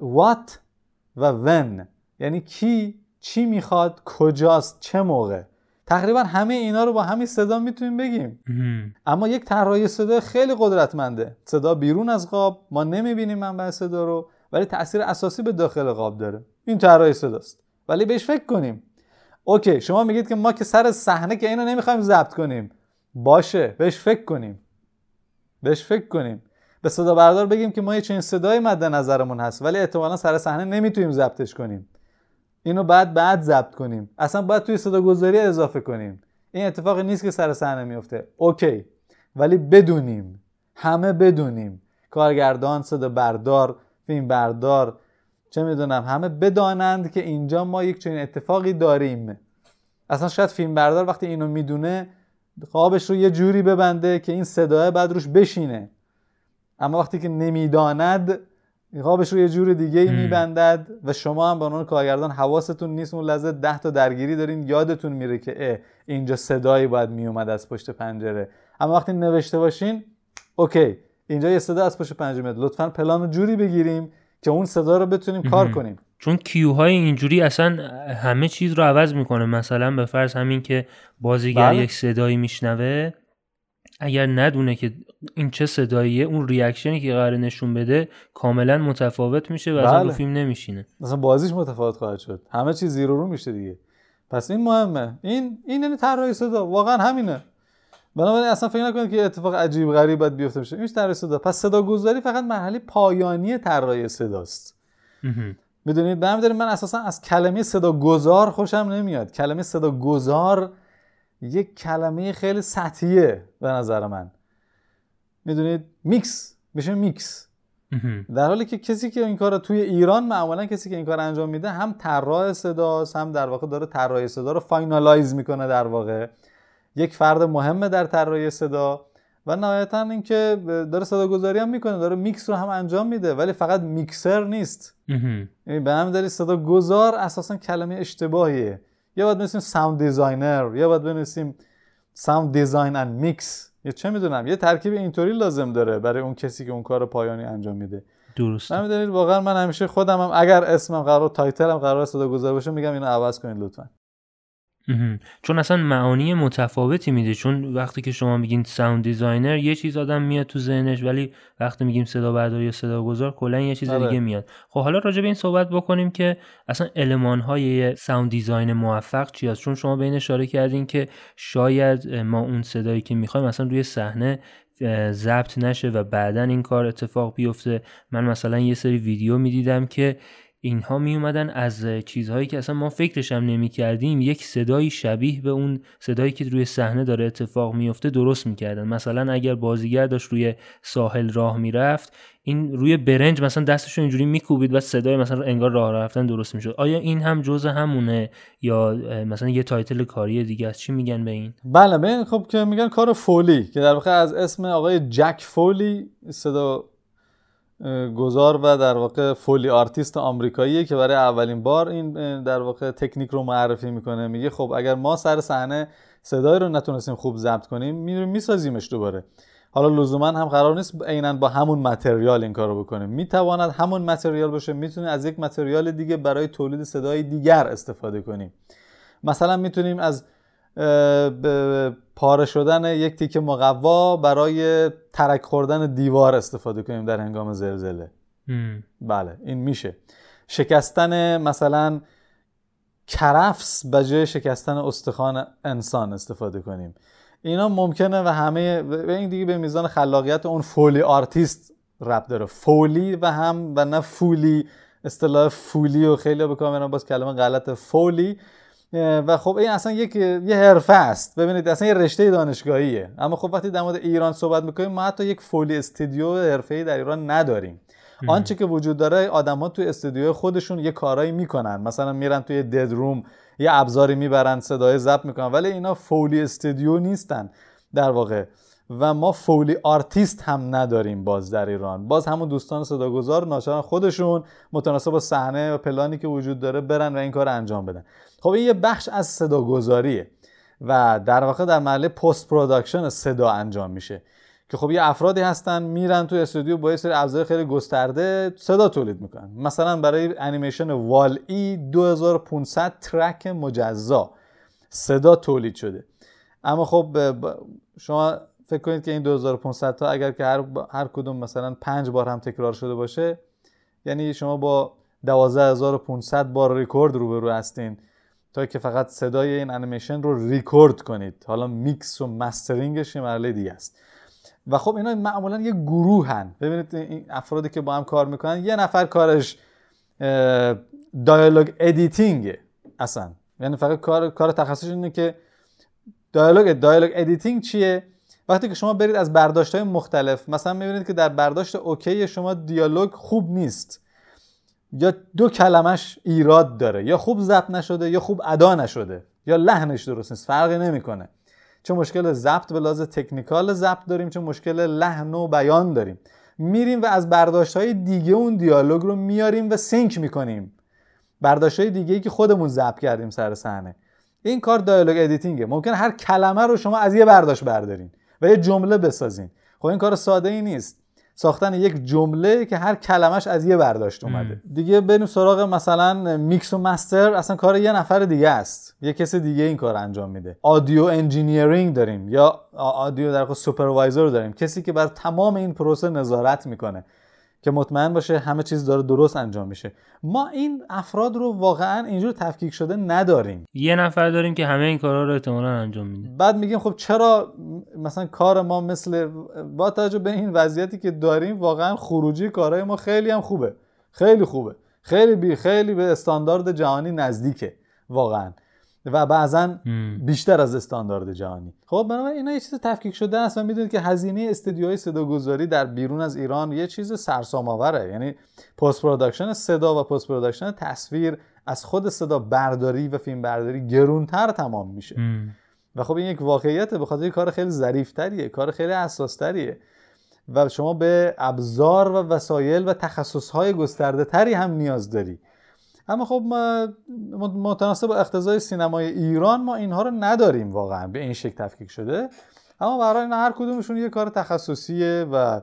what و when. یعنی کی چی می‌خواد کجاست چه موقع. تقریبا همه اینا رو با همین صدا می‌تونیم بگیم. اما یک طراحی صدا خیلی قدرتمنده. صدا بیرون از قاب ما نمی‌بینیم منبع صدا رو ولی تاثیر اساسی به داخل قاب داره. این طراحی صداست. ولی بهش فکر کنیم. اوکی شما میگید که ما که سر صحنه که اینو نمی‌خوایم ضبط کنیم. باشه بهش فکر کنیم. بهش فکر کنیم. به صدا بردار بگیم که ما یه چنین صدایی مد نظرمون هست ولی احتمالا سر صحنه نمی‌تونیم ضبطش کنیم. اینو بعد بعد ضبط کنیم. اصلا باید توی صدا گذاری اضافه کنیم. این اتفاقی نیست که سر صحنه میفته. اوکی. ولی بدونیم. همه بدونیم. کارگردان صدا بردار فیلم بردار چه می‌دونم همه بدانند که اینجا ما یک چنین اتفاقی داریم. اصلا شاید فیلم بردار وقتی اینو می‌دونه خوابش رو یه جوری ببنده که این صداه بعد روش بشینه. اما وقتی که نمی‌داند قابش رو یه جور دیگه ای میبندد و شما هم به عنوان کارگردان حواستون نیست اون لحظه ده تا درگیری دارین یادتون میره که اینجا صدایی باید میومد از پشت پنجره. اما وقتی نوشته باشین اوکی اینجا یه صدا از پشت پنجره میاد. لطفا پلان جوری بگیریم که اون صدا رو بتونیم کار کنیم. چون کیوهای اینجوری اصلا همه چیز رو عوض می‌کنه. مثلا به فرض همین که بازیگر بله. یک صدایی میشنوه اگر ندونه که این چه صداییه؟ اون ریاکشنی که قرار نشون بده کاملا متفاوت میشه و بله. اصلا فیلم نمیشینه. مثلا بازیش متفاوت خواهد شد. همه چیز زیرو رو میشه دیگه. پس این مهمه. این این یعنی طراحی صدا. واقعا همینه. بنابراین اصلا فکر نکنید که اتفاق عجیب غریب باید بیفته بشه این طراحی صدا. پس صدا گذاری فقط مرحله پایانی طراحی صداست. می‌دونید؟ به همین من اساسا از کلمه صدا گذار خوشم نمیاد. کلمه صدا گذار یک کلمه خیلی سطحیه به نظر من. می‌دونید؟ میکس. میشه میکس. در حالی که کسی که این کار توی ایران معمولا کسی که این کار انجام میده هم طراح صداست هم در واقع داره طراحی صدا رو finalize می‌کنه در واقع. یک فرد مهمه در طراحی صدا و نهایتا اینکه داره صدا گذاری هم می‌کنه داره میکس رو هم انجام میده ولی فقط میکسر نیست. یعنی به هم داری صدا گذار اساسا کلمه اشتباهیه. یا باید بنویسیم sound designer یا باید بنویسیم sound design and mix یا چه می‌دونم یه ترکیب اینطوری لازم داره برای اون کسی که اون کار پایانی انجام میده. درست همین واقعا من همیشه خودم هم اگر اسمم قرار title م قرار صدا گذار باشه میگم اینو عوض کنید لطفا. چون اصلا معانی متفاوتی میده. چون وقتی که شما میگین sound designer یه چیز آدم میاد تو ذهنش ولی وقتی میگیم صدا برداری یا صدا گذار کلا یه چیز آره. دیگه میاد. خب حالا راجع به این صحبت بکنیم که اصلا المان های sound design موفق چی هست؟ چون شما به این اشاره کردین که شاید ما اون صدایی که می‌خوایم اصلا روی صحنه ضبط نشه و بعدا این کار اتفاق بیفته. من مثلا یه سری ویدیو می‌دیدم که اینها می اومدن از چیزهایی که اصلا ما فکرش هم نمی کردیم یک صدایی شبیه به اون صدایی که روی صحنه داره اتفاق میفته درست می‌کردن. مثلا اگر بازیگر داشت روی ساحل راه می‌رفت این روی برنج مثلا دستش اینجوری میکوبید و صدای مثلا انگار راه رفتن درست می‌شد. آیا این هم جزء همونه یا مثلا یه title کاری دیگه است؟ چی میگن به این؟ بله به خب که میگن کار foley که در واقع از اسم آقای جک فولی صدا گذار و در واقع foley artist آمریکاییه که برای اولین بار این در واقع تکنیک رو معرفی می‌کنه. میگه خب اگر ما سر صحنه صدای رو نتونستیم خوب ضبط کنیم میریم میسازیمش دوباره. حالا لزوما هم قرار نیست عینا با همون material این کارو بکنه. می‌تواند همون material باشه می‌تونه از یک material دیگه برای تولید صدای دیگر استفاده کنیم. مثلا می‌تونیم از پاره شدن یک تیکه مقوا برای ترک خوردن دیوار استفاده کنیم در هنگام زلزله. بله این میشه. شکستن مثلا کرفس به جای شکستن استخوان انسان استفاده کنیم. اینا ممکنه و همه و این دیگه به میزان خلاقیت اون foley artist ربط داره. foley و هم و نه foley. اصطلاح foley و خیلی به کار باز کلمه غلط foley و خب این اصلا یک یه حرفه است. ببینید اصلا یه رشته دانشگاهیه. اما خب وقتی در مورد ایران صحبت می‌کنیم ما حتی یک foley studio حرفه‌ای در ایران نداریم. آنچه که وجود داره آدما تو استودیو خودشون یه کارایی می‌کنن. مثلا میرن توی dead room یه ابزاری می‌برن صدای ضبط می‌کنن ولی اینا foley studio نیستن در واقع. و ما foley artist هم نداریم باز در ایران. باز همون دوستان صداگذار ناچارن خودشون متناسب با صحنه و پلانی که وجود داره برن و این کار انجام بدن. خب این یه بخش از صداگذاریه و در واقع در مرحله post production صدا انجام میشه که خب یه افرادی هستن میرن تو استودیو با یه سری ابزار خیلی گسترده صدا تولید می‌کنن. مثلا برای انیمیشن وال ای 2500 track مجزا صدا تولید شده. اما خب شما فکر کنید که این 2500 تا اگر که هر, هر کدوم مثلا پنج بار هم تکرار شده باشه یعنی شما با 12500 بار ریکورد روبرو هستین. تا که فقط صدای این انیمیشن رو ریکورد کنید. حالا میکس و mastering ش یه مرحله دیگه است. و خب اینا معمولا یه گروه هن ببینید این افرادی که با هم کار می‌کنن یه نفر کارش dialogue editing اصلا. یعنی فقط کار کار تخصصش اینه که دیالوگ dialogue editing چیه؟ وقتی که شما برید از برداشت های مختلف مثلا می‌بینید که در برداشت OK شما دیالوگ خوب نیست. یا دو کلمش ایراد داره یا خوب ضبط نشده یا خوب ادا نشده یا لحنش درست نیست فرقی نمی‌کنه. چه مشکل ضبط به لحاظ technical ضبط داریم چه مشکل لحن و بیان داریم. میریم و از برداشت های دیگه اون دیالوگ رو میاریم و sync می‌کنیم. برداشت های دیگه ای که خودمون ضبط کردیم سر صحنه. این کار dialogue editing ه ممکن هر کلمه رو شما از یه برداشت بردارین و یه جمله بسازین. خب این کار ساده ای نیست. ساختن یک جمله که هر کلمش از یه برداشت اومده. دیگه بریم سراغ مثلا میکس و master اصلا کار یه نفر دیگه است. یه کسی دیگه این کار انجام میده. audio engineering داریم یا audio در supervisor داریم. کسی که بر تمام این پروسه نظارت می‌کنه. که مطمئن باشه همه چیز داره درست انجام میشه. ما این افراد رو واقعا اینجور تفکیک شده نداریم. یه نفر داریم که همه این کارا رو احتمالا انجام میده. بعد میگیم خب چرا مثلا کار ما مثل با توجه به این وضعیتی که داریم واقعا خروجی کارهای ما خیلی هم خوبه. خیلی خوبه. خیلی بی خیلی به استاندارد جهانی نزدیکه. واقعا. و بعضا بیشتر از استاندارد جهانی. خب بنابراین اینا یه چیز تفکیک شده است و می‌دونید که هزینه استدیوهای صداگذاری در بیرون از ایران یه چیز سرسام آوره یعنی post production صدا و post production تصویر از خود صدا برداری و فیلم برداری گرونتر تمام میشه. و خب این یک واقعیت به خاطر کار خیلی ظریفتریه کار خیلی حساستریه. و شما به ابزار و وسایل و تخصصهای گسترده تری هم نیاز داری. اما خب ما متناسب با اقتضای سینمای ایران ما اینها رو نداریم واقعا به این شکل تفکیک شده. اما برای این هر کدومشون یه کار تخصصیه و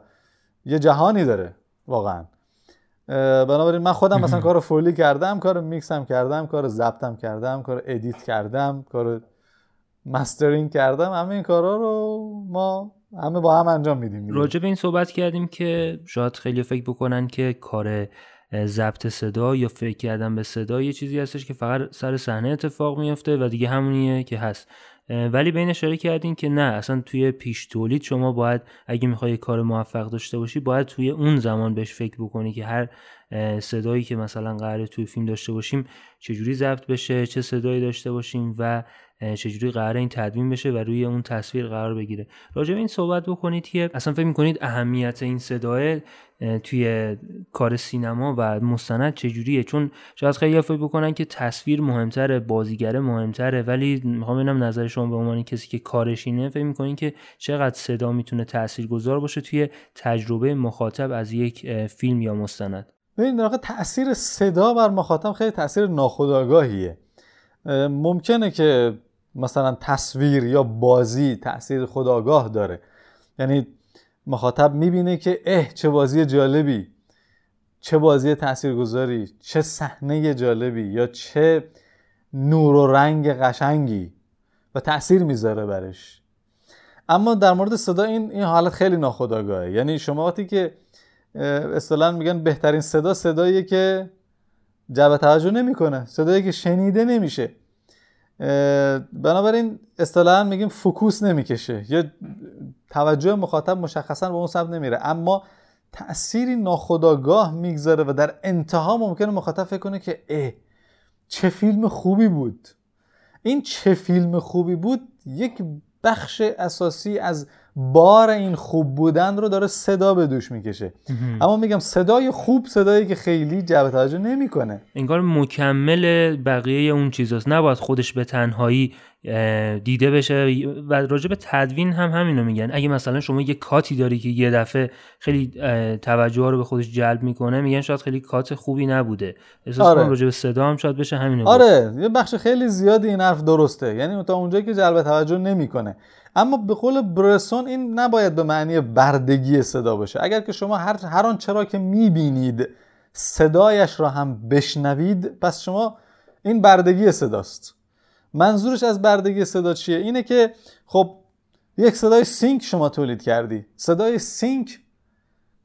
یه جهانی داره واقعا. بنابراین من خودم مثلا <laughs> کار Foley کردم کار میکسم کردم کار ضبطم کردم کار edit کردم کار mastering کردم همه این کارا رو ما همه با هم انجام میدیم. راجع به این صحبت کردیم که شاید خیلی فکر بکنن که کار ضبط صدا یا فکر کردن به صدا یه چیزی هستش که فقط سر صحنه اتفاق میفته و دیگه همونیه که هست. ولی به این اشاره کردین که نه اصلا توی پیش تولید شما باید اگه می‌خوای کار موفق داشته باشی باید توی اون زمان بهش فکر بکنی که هر صدایی که مثلا قراره توی فیلم داشته باشیم چجوری ضبط بشه چه صدایی داشته باشیم و چجوری قرار این تدوین بشه و روی اون تصویر قرار بگیره. راجع به این صحبت بکنید که اصلا فکر می‌کنید اهمیت این صدای توی کار سینما و مستند چجوریه؟ چون شاید خیلی فکر بکنن که تصویر مهمتره بازیگر مهمتره ولی می‌خوام ببینم نظر شما به عنوان کسی که کارش اینه فکر می‌کنین که چقدر صدا می‌تونه تاثیرگذار باشه توی تجربه مخاطب از یک فیلم یا مستند؟ ببین در واقع تاثیر صدا بر مخاطب خیلی تاثیر ناخودآگاهیه. ممکنه که مثلا تصویر یا بازی تاثیر خداگاه داره. یعنی مخاطب می‌بینه که اه چه بازی جالبی چه بازی تاثیرگذاری چه صحنه جالبی یا چه نور و رنگ قشنگی و تاثیر می‌ذاره برش. اما در مورد صدا این این حالت خیلی ناخودآگاهه. یعنی شما وقتی که اصطلاحا میگن بهترین صدا صداییه که جلب توجه نمی‌کنه صدایی که شنیده نمیشه. بنابراین اصطلاحا میگیم فوکوس نمی‌کشه. یا توجه مخاطب مشخصا به اون سمت نمیره. اما تأثیری ناخداگاه می‌گذاره و در انتها ممکنه مخاطب فکر کنه که اه چه فیلم خوبی بود. این چه فیلم خوبی بود یک بخش اساسی از بار این خوب بودن رو داره صدا به دوش می‌کشه. اما میگم صدای خوب صدایی که خیلی جلب توجه نمی‌کنه. انگار مکمل بقیه اون چیزاست. نباید خودش به تنهایی دیده بشه. و راجع به تدوین هم همینو میگن. اگه مثلا شما یه کاتی داری که یه دفعه خیلی توجه رو به خودش جلب می‌کنه میگن شاید خیلی کات خوبی نبوده. احساس آره. راجع به صدا هم شاید بشه همینو آره. یه بخش خیلی زیادی این حرف درسته. یعنی تا اونجایی که جلب توجه نمی‌کنه. اما به قول برسون این نباید به معنی بردگی صدا باشه. اگر که شما هر هر آن چرا که می‌بینید صدایش را هم بشنوید پس شما این بردگی صداست. منظورش از بردگی صدا چیه؟ اینه که خب یک صدای سینک شما تولید کردی. صدای سینک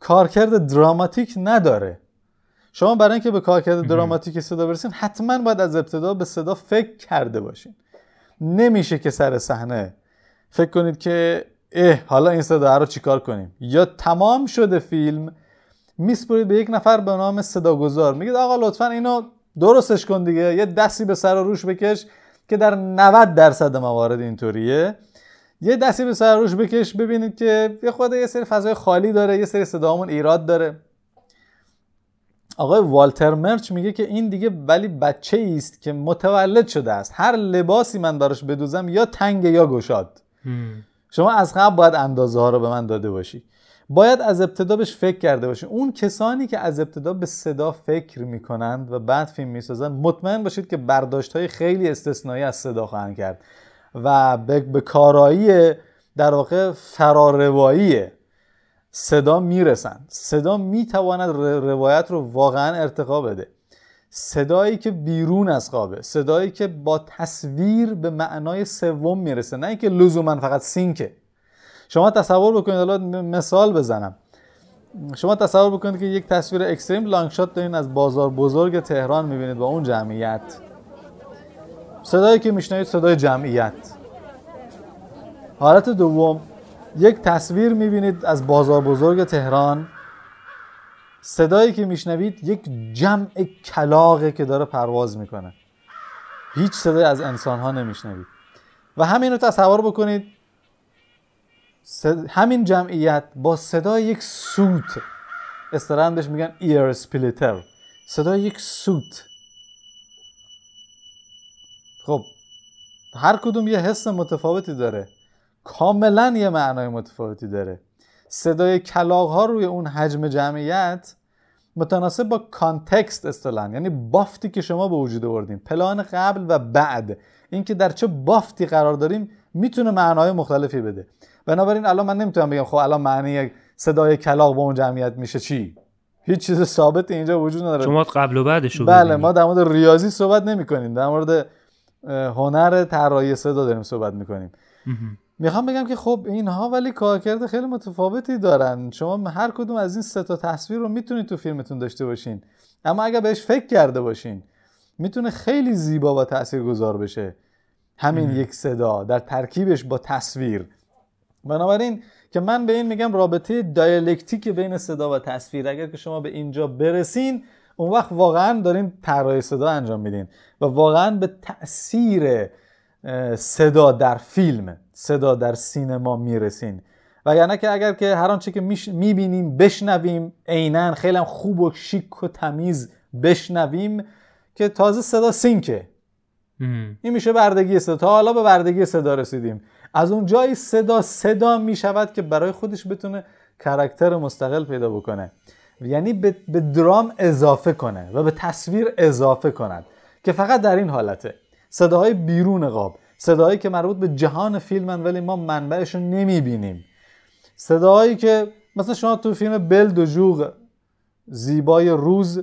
کارکرد دراماتیک نداره. شما برای اینکه به کارکرد دراماتیک صدا برسین حتما باید از ابتدا به صدا فکر کرده باشین. نمیشه که سر صحنه فکر کنید که اه حالا این صدا رو چیکار کنیم؟ یا تمام شده فیلم میسپرید به یک نفر به نام صداگذار. میگید آقا لطفا اینو درستش کن دیگه یه دستی به سر و روش بکش که در 90 درصد موارد اینطوریه. یه دستی به سر روش بکش ببینید که یه خود یه سری فضای خالی داره یه سری صدامون ایراد داره. آقای والتر مرچ میگه که این دیگه ولی بچه است که متولد شده است. هر لباسی من براش بدوزم یا تنگ یا گشاد. شما از قبل باید اندازه ها رو به من داده باشی. باید از ابتدا بهش فکر کرده باشی. اون کسانی که از ابتدا به صدا فکر می‌کنند و بعد فیلم می‌سازن مطمئن باشید که برداشت های خیلی استثنایی از صدا خواهند کرد و به, به کارایی در واقع فراروایی صدا می‌رسن صدا می‌تواند روایت رو واقعا ارتقا بده. صدایی که بیرون از خوابه صدایی که با تصویر به معنای سوم می‌رسه نه اینکه لزوما فقط سینکه. شما تصور بکنید حالا مثال بزنم. شما تصور بکنید که یک تصویر اکستریم لانگ شات دارین از بازار بزرگ تهران می‌بینید با اون جمعیت. صدایی که میشنوید صدای جمعیت. حالت دوم یک تصویر می‌بینید از بازار بزرگ تهران صدایی که میشنوید یک جمع کلاقه که داره پرواز می‌کنه. هیچ صدای از انسان ها نمیشنوید. و همین رو تصور بکنید همین جمعیت با صدای یک سوت بهش میگن ایر سپلیتر صدای یک سوت. خب هر کدوم یه حس متفاوتی داره. کاملا یه معنای متفاوتی داره. صدای کلاغ ها روی اون حجم جمعیت متناسب با کانتکست اصطلاحا یعنی بافتی که شما به وجود آوردین. پلان قبل و بعد. اینکه در چه بافتی قرار داریم می‌تونه معنای مختلفی بده. بنابراین الان من نمی‌تونم بگم خب الان معنی صدای کلاغ با اون جمعیت میشه چی؟ هیچ چیز ثابت اینجا وجود نداره. شما قبل و بعدش رو بله ما در مورد ریاضی صحبت نمی کنیم در مورد هنر طراحی صدا داریم صحبت می‌کنیم. می‌خوام بگم که خب اینها ولی کارکرد خیلی متفاوتی دارن. شما هر کدوم از این سه تا تصویر رو می‌تونید تو فیلمتون داشته باشین. اما اگر بهش فکر کرده باشین می‌تونه خیلی زیبا و تاثیرگذار بشه. همین یک صدا در ترکیبش با تصویر. بنابراین که من به این میگم رابطه دیالکتیک بین صدا و تصویر. اگر که شما به اینجا برسین اون وقت واقعا دارین طراحی صدا انجام میدین و واقعا به تاثیر صدا در فیلم. صدا در سینما می‌رسین. وگرنه که اگر که هر آنچه که می‌بینیم بشنویم عینا خیلی هم خوب و شیک و تمیز بشنویم که تازه صدا سینکه. این میشه بردگی صدا. تا حالا به بردگی صدا رسیدیم. از اون جایی صدا صدا می‌شود که برای خودش بتونه کرکتر مستقل پیدا بکنه. یعنی به, به درام اضافه کنه و به تصویر اضافه کند. که فقط در این حالته. صداهای بیرون قاب. صداهایی که مربوط به جهان فیلمن ولی ما منبعش رو نمی‌بینیم. صداهایی که مثلا شما تو فیلم بل و جوغ زیبای روز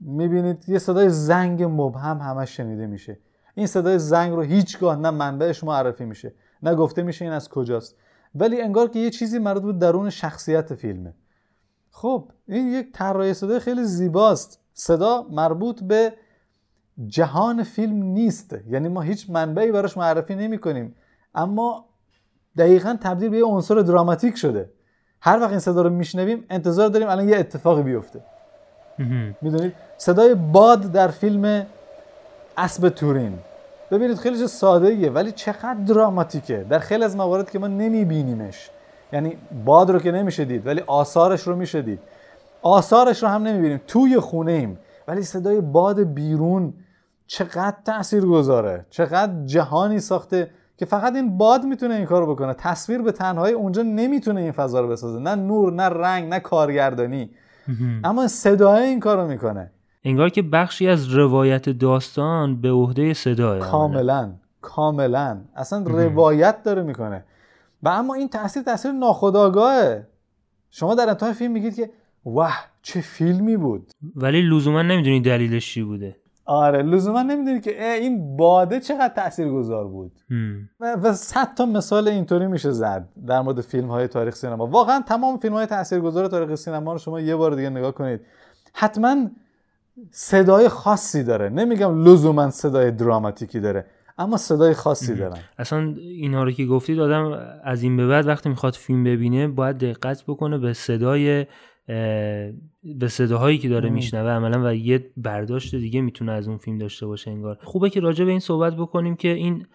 می‌بینید یه صدای زنگ مبهم همش شنیده میشه. این صدای زنگ رو هیچگاه نه منبعش معرفی میشه نه گفته میشه این از کجاست. ولی انگار که یه چیزی مربوط به درون شخصیت فیلمه. خب این یک طراحی صدای خیلی زیباست. صدا مربوط به جهان فیلم نیست. یعنی ما هیچ منبعی براش معرفی نمی کنیم. اما دقیقا تبدیل به یه عنصر دراماتیک شده. هر وقت این صدا رو میشنویم انتظار داریم الان یه اتفاقی بیفته. می‌دونید؟ صدای باد در فیلم اسب تورین. ببینید خیلی چه ساده ایه ولی چقدر دراماتیکه. در خیلی از موارد که ما نمیبینیمش. یعنی باد رو که نمیشه دید ولی آثارش رو میشه دید. آثارش رو هم نمی‌بینیم. توی خونه ایم ولی صدای باد بیرون چقدر تأثیر گذاره چقدر جهانی ساخته که فقط این باد می‌تونه این کارو بکنه. تصویر به تنهایی اونجا نمی‌تونه این فضا رو بسازه. نه نور نه رنگ نه کارگردانی. اما صدای این کارو می‌کنه. انگار که بخشی از روایت داستان به عهده صدای کاملا کاملا. اصلا روایت داره می‌کنه. و اما این تاثیر تاثیر ناخودآگاهه. شما در انتهای فیلم میگید که واه چه فیلمی بود؟ ولی لزوما نمی‌دونی دلیلش چی بوده. آره لزوما نمی‌دونی که این باده چقدر تاثیرگذار بود. و صد تا مثال اینطوری میشه زد در مورد فیلم های تاریخ سینما. واقعا تمام فیلم های تاثیرگذار تاریخ سینما رو شما یه بار دیگه نگاه کنید. حتما صدای خاصی داره. نمیگم لزوما صدای دراماتیکی داره اما صدای خاصی دارن اصلا اینا رو که گفتید آدم از این به بعد وقتی می‌خواد فیلم ببینه باید دقت بکنه به صدای به صداهایی که داره میشنوه عملا و یه برداشت دیگه می‌تونه از اون فیلم داشته باشه انگار. خوبه که راجع به این صحبت بکنیم که این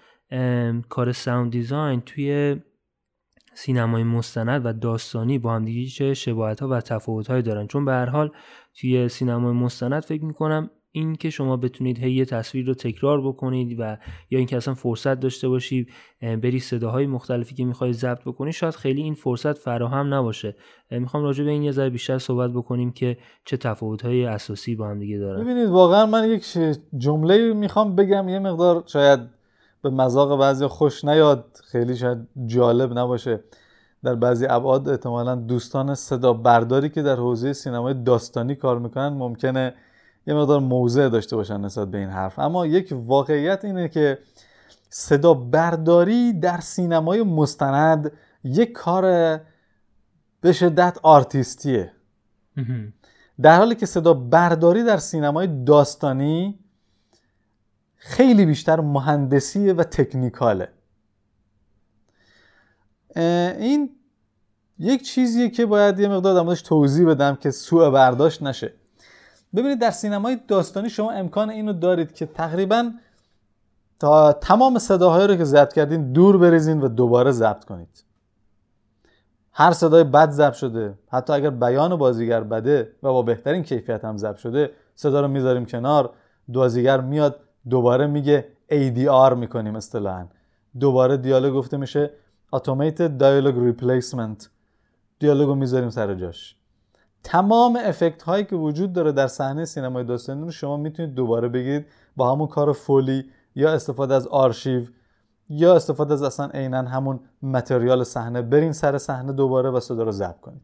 کار ساوند دیزاین توی سینمای مستند و داستانی با هم دیگه چه شباهت ها و تفاوت های دارن. چون به هر حال توی سینمای مستند فکر می‌کنم این که شما بتونید هی تصویر رو تکرار بکنید و یا اینکه اصلا فرصت داشته باشید بری صداهای مختلفی که می‌خواید ضبط بکنید شاید خیلی این فرصت فراهم نباشه. می‌خوام راجع به این یه ذره بیشتر صحبت بکنیم که چه تفاوت‌های اساسی با هم دیگه دارن. ببینید واقعا من یک جمله می‌خوام بگم یه مقدار شاید به مذاق بعضی خوش نیاد خیلی شاید جالب نباشه. در بعضی ابعاد احتمالا دوستان صدا برداری که در حوزه سینمای داستانی کار می‌کنن ممکنه یه مقدار موضع داشته باشن نسبت به این حرف. اما یک واقعیت اینه که صدا برداری در سینمای مستند یک کار به شدت آرتیستیه. در حالی که صدا برداری در سینمای داستانی خیلی بیشتر مهندسیه و تکنیکاله. این یک چیزیه که باید یه مقدار در توضیح بدم که سوء برداشت نشه. ببینید در سینمای داستانی شما امکان اینو دارید که تقریبا تا تمام صداهایی رو که ضبط کردین دور بریزین و دوباره ضبط کنید. هر صدای بد ضبط شده حتی اگر بیان بازیگر بده و با بهترین کیفیت هم ضبط شده صدا رو می‌ذاریم کنار بازیگر میاد دوباره میگه ADR می‌کنیم اصطلاحا. دوباره دیالوگ گفته میشه Automated Dialogue Replacement. دیالوگو می‌ذاریم سر جاش. تمام افکت هایی که وجود داره در صحنه سینمای داستانی رو شما می‌تونید دوباره بگیرید با همون کار فولی یا استفاده از آرشیو یا استفاده از اصلا عینا همون متریال صحنه. برین سر صحنه دوباره و صدا رو ضبط کنید.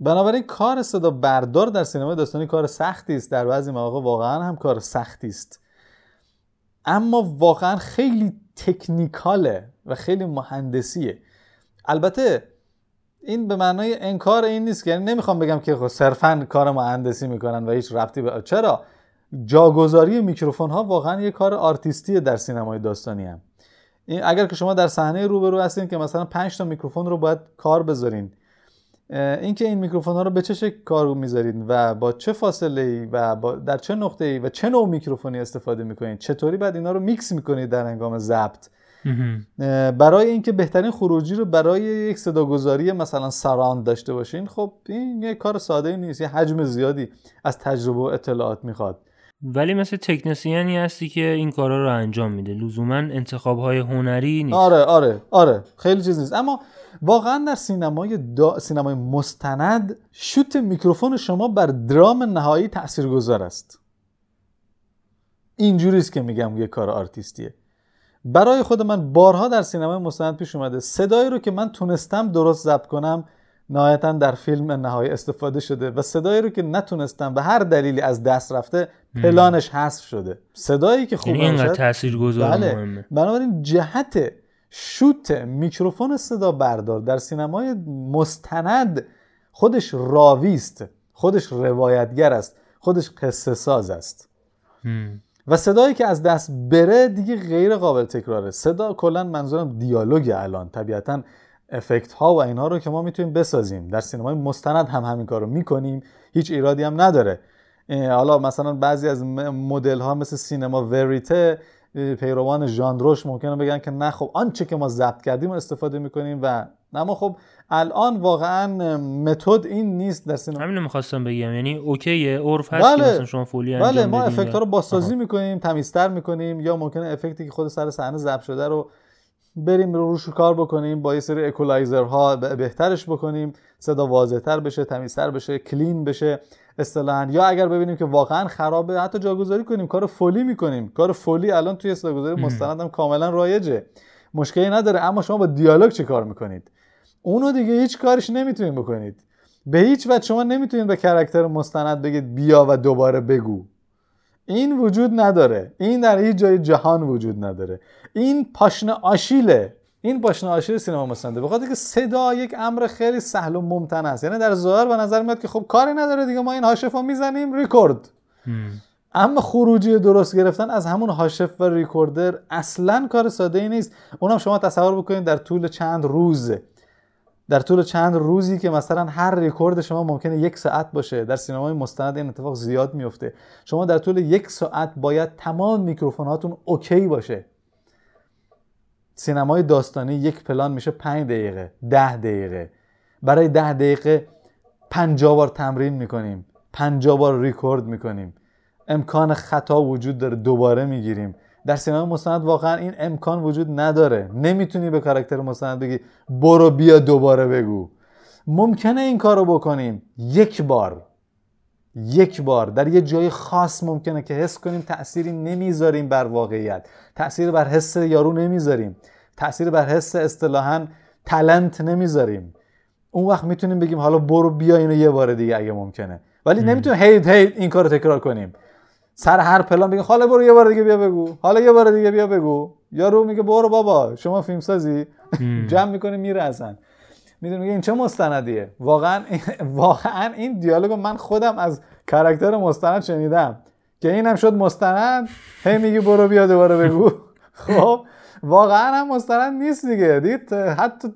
بنابراین کار صدا بردار در سینمای داستانی کار سختی است. در بعضی مواقع واقعا هم کار سختی است. اما واقعا خیلی تکنیکاله و خیلی مهندسیه. البته این به معنای انکار این نیست که یعنی نمی‌خوام بگم که خب صرفا کار مهندسی می‌کنن و هیچ ربطی به چرا؟ جاگذاری میکروفون ها واقعا یه کار آرتیستی در سینمای داستانی هم این اگر که شما در صحنه روبرو هستین که مثلا 5 تا میکروفون رو باید کار بذارین اینکه این میکروفون ها رو به چه شکل کار می‌ذارین و با چه فاصله ای و با در چه نقطه ای و چه نوع میکروفونی استفاده می‌کنین؟ چطوری بعد اینا رو میکس می‌کنید در هنگام ضبط؟ برای اینکه بهترین خروجی رو برای یک صداگذاری مثلا surround داشته باشین خب این یه کار ساده نیست یه حجم زیادی از تجربه و اطلاعات می‌خواد. ولی مثل تکنسیانی هستی که این کارا رو انجام میده. لزوما انتخاب های هنری نیست. آره آره آره خیلی چیز نیست. اما واقعا در سینمای دا... سینمای مستند شوت میکروفون شما بر درام نهایی تاثیرگذار است. اینجوریست که میگم یه کار آرتیستیه. برای خود من بارها در سینمای مستند پیش اومده. صدایی رو که من تونستم درست ضبط کنم نهایتا در فیلم نهایی استفاده شده و صدایی رو که نتونستم به هر دلیلی از دست رفته پلانش حذف شده. صدایی که خوب یعنی اینقدر تاثیرگذار بله. مهمه. بنابراین جهت شوت میکروفون صدا بردار در سینمای مستند خودش راویست خودش روایتگر است خودش قصه ساز است و صدایی که از دست بره دیگه غیر قابل تکراره. صدا کلا منظورم دیالوگ الان. طبیعتا افکت ها و اینها رو که ما می‌تونیم بسازیم. در سینمای مستند هم همین کار رو می‌کنیم. هیچ ایرادی هم نداره. حالا مثلا بعضی از مدل ها مثل سینما وریته پیروان ژانروش ممکنه بگن که نه خب آنچه که ما ضبط کردیم استفاده می‌کنیم و اما خب الان واقعا متد این نیست در سینما همین می‌خواستم بگم یعنی اوکی عرف هست بله. مثلا شما فولی انجام بله ما افکت ها رو بازسازی می‌کنیم تمیزتر می‌کنیم یا ممکنه افکتی که خود سر صحنه ضبط شده رو بریم رو روش کار بکنیم با یه سری اکولایزر ها بهترش بکنیم صدا واضحتر بشه تمیزتر بشه کلین بشه اصطلاحا. یا اگر ببینیم که واقعا خرابه حتی جاگذاری کنیم کار فولی می‌کنیم. کار فولی الان توی صداگذاری مستند هم کاملا رایجه. مشکلی نداره اما شما با دیالوگ چه کار می‌کنید؟ اونو دیگه هیچ کارش نمی‌تونید بکنید. به هیچ وجه شما نمی‌تونید به کرکتر مستند بگید بیا و دوباره بگو. این وجود نداره. این در هیچ جای جهان وجود نداره. این پاشنه آشیله. این پاشنه آشیل سینما مستنده بخاطر که صدا یک امر خیلی سهل و ممتنع است. یعنی در ظاهر به نظر میاد که خب کاری نداره دیگه. ما این هاشفو می‌زنیم ریکورد. اما خروجی درست گرفتن از همون هاشف و ریکوردر اصلا کار ساده ای نیست. اونم شما تصور بکنید در طول چند روز در طول چند روزی که مثلا هر ریکورد شما ممکنه یک ساعت باشه در سینمای مستند این اتفاق زیاد میفته. شما در طول یک ساعت باید تمام میکروفوناتون اوکی باشه. سینمای داستانی یک پلان میشه 5 دقیقه ده دقیقه. برای ده دقیقه 50 بار تمرین می‌کنیم 50 بار ریکورد می‌کنیم. امکان خطا وجود داره دوباره می‌گیریم. در سینما مستند واقعا این امکان وجود نداره. نمی‌تونی به کاراکتر مستند بگی برو بیا دوباره بگو. ممکنه این کارو بکنیم. یک بار یک بار. در یه جای خاص ممکنه که حس کنیم تأثیری نمی‌ذاریم بر واقعیت. تأثیر بر حس یارو نمی‌ذاریم. تأثیر بر حس اصطلاحا تلنت نمی‌ذاریم. اون وقت می‌تونیم بگیم حالا برو بیا اینو یه بار دیگه اگه ممکنه. ولی نمی‌تونیم هی هی این کارو تکرار کنیم. سر هر پلان بگیم حالا برو یه بار دیگه بیا بگو. حالا یه بار دیگه بیا بگو. یارو میگه برو بابا شما فیلم سازی. جمع می‌کنه میره اصلا می‌دونی این چه مستندیه؟ واقعا واقعا این دیالوگو من خودم از کاراکتر مستند شنیدم. که اینم شد مستند هی میگی برو بیا دوباره بگو. <laughs> خب واقعا هم مستند نیست دیگه. دید حتی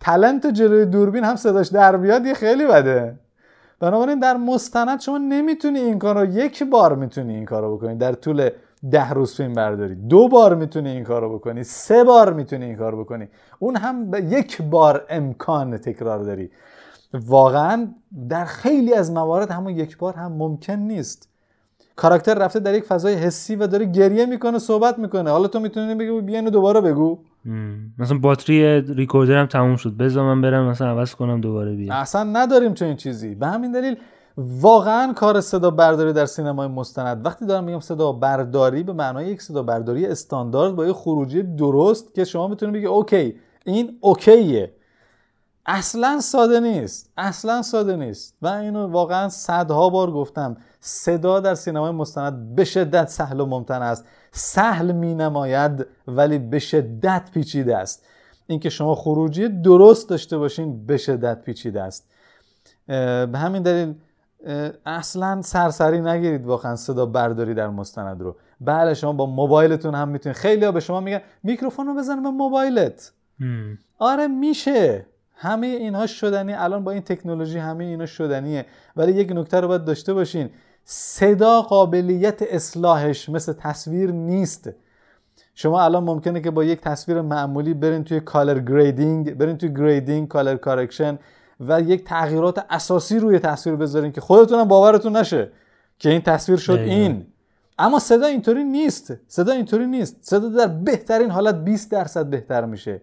تلنت جلوی دوربین هم صداش در بیاد یه خیلی بده. بنابراین در مستند شما نمی‌تونی این کار رو یک بار می‌تونی این کار رو بکنی. در طول ده روز فیلم برداری. دو بار می‌تونی این کار رو بکنی. سه بار می‌تونی این کار بکنی. اون هم به یک بار امکان تکرار داری. واقعا در خیلی از موارد همون یک بار هم ممکن نیست. کاراکتر رفته در یک فضای حسی و داره گریه می‌کنه صحبت می‌کنه. حالا تو می‌تونی بگی بیا دوباره بگو. مثلا باتری ریکوردرم تموم شد. بذار من برم مثلا عوض کنم دوباره بیا اصلا نداریم چه این چیزی. به همین دلیل واقعا کار صدا برداری در سینمای مستند. وقتی دارم میگم صدا برداری به معنای یک صدا برداری استاندارد با یه خروجی درست که شما می‌تونید بگی اوکی این اوکیه. اصلا ساده نیست. اصلا ساده نیست. و اینو واقعا صدها بار گفتم. صدا در سینمای مستند به شدت سهل و ممتن است. سهل می نماید ولی به شدت پیچیده است. اینکه شما خروجی درست داشته باشین به شدت پیچیده است. به همین دلیل اصلا سرسری نگیرید واقعا صدا برداری در مستند رو. بله شما با موبایلتون هم می‌تونید. خیلی ها به شما میگن میکروفون رو بزن به موبایلت. آره میشه. همه اینها شدنی الان با این تکنولوژی همه اینا شدنیه. ولی یک نکته رو باید داشته باشین. صدا قابلیت اصلاحش مثل تصویر نیست. شما الان ممکنه که با یک تصویر معمولی برین توی color grading برین توی grading color correction و یک تغییرات اساسی روی تصویر بذارین که خودتونم باورتون نشه که این تصویر شد این. اما صدا اینطوری نیست. صدا اینطوری نیست. صدا در بهترین حالت 20 درصد بهتر میشه.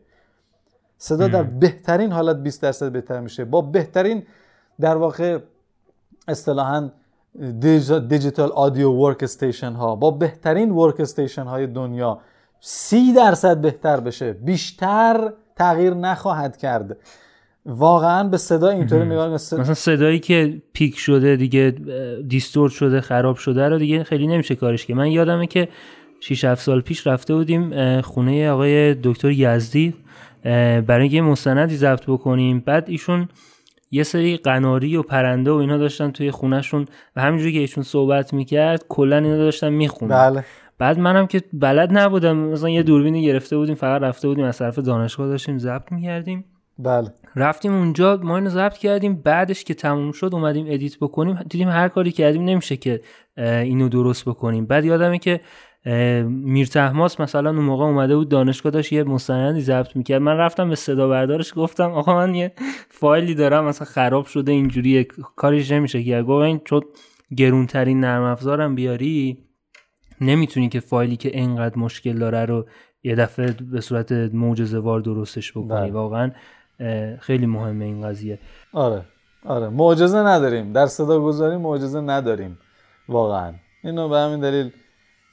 صدا در بهترین حالت 20 درصد بهتر میشه. با بهترین در واقع اصطلاحا digital audio workstation ها با بهترین workstation های دنیا سی درصد بهتر بشه. بیشتر تغییر نخواهد کرد. واقعا به صدا اینطوری نگاه مثلا صدایی که peak شده دیگه distort شده خراب شده رو دیگه خیلی نمیشه کارش که من یادمه که 6 7 سال پیش رفته بودیم خونه آقای دکتر یزدی برای یه مستندی ضبط بکنیم. بعد ایشون یه سری قناری و پرنده و اینا داشتن توی خونهشون و همینجوری که ایشون صحبت می‌کرد کلا اینا داشتن میخوندن. بله. بعد منم که بلد نبودم. مثلا یه دوربینی گرفته بودیم فقط رفته بودیم از طرف دانشگاه داشتیم ضبط می‌کردیم. بله. رفتیم اونجا ما اینو ضبط کردیم. بعدش که تموم شد اومدیم ادیت بکنیم. دیدیم هر کاری کردیم نمیشه که اینو درست بکنیم. بعد یادمه که میر تحماس مثلا اون موقع اومده بود دانشگاه داشت یه مستندی ضبط می‌کرد. من رفتم به صدا بردارش گفتم آقا من یه فایلی دارم مثلا خراب شده اینجوری کاریش نمیشه. که گفت این چون گرونترین نرم افزارم بیاری نمی‌تونی که فایلی که انقدر مشکل داره رو یه دفعه به صورت معجزه وار درستش بکنی. بله. واقعا خیلی مهمه این قضیه. آره آره. معجزه نداریم. در صدا گذاری معجزه نداریم. واقعا. اینو به همین دلیل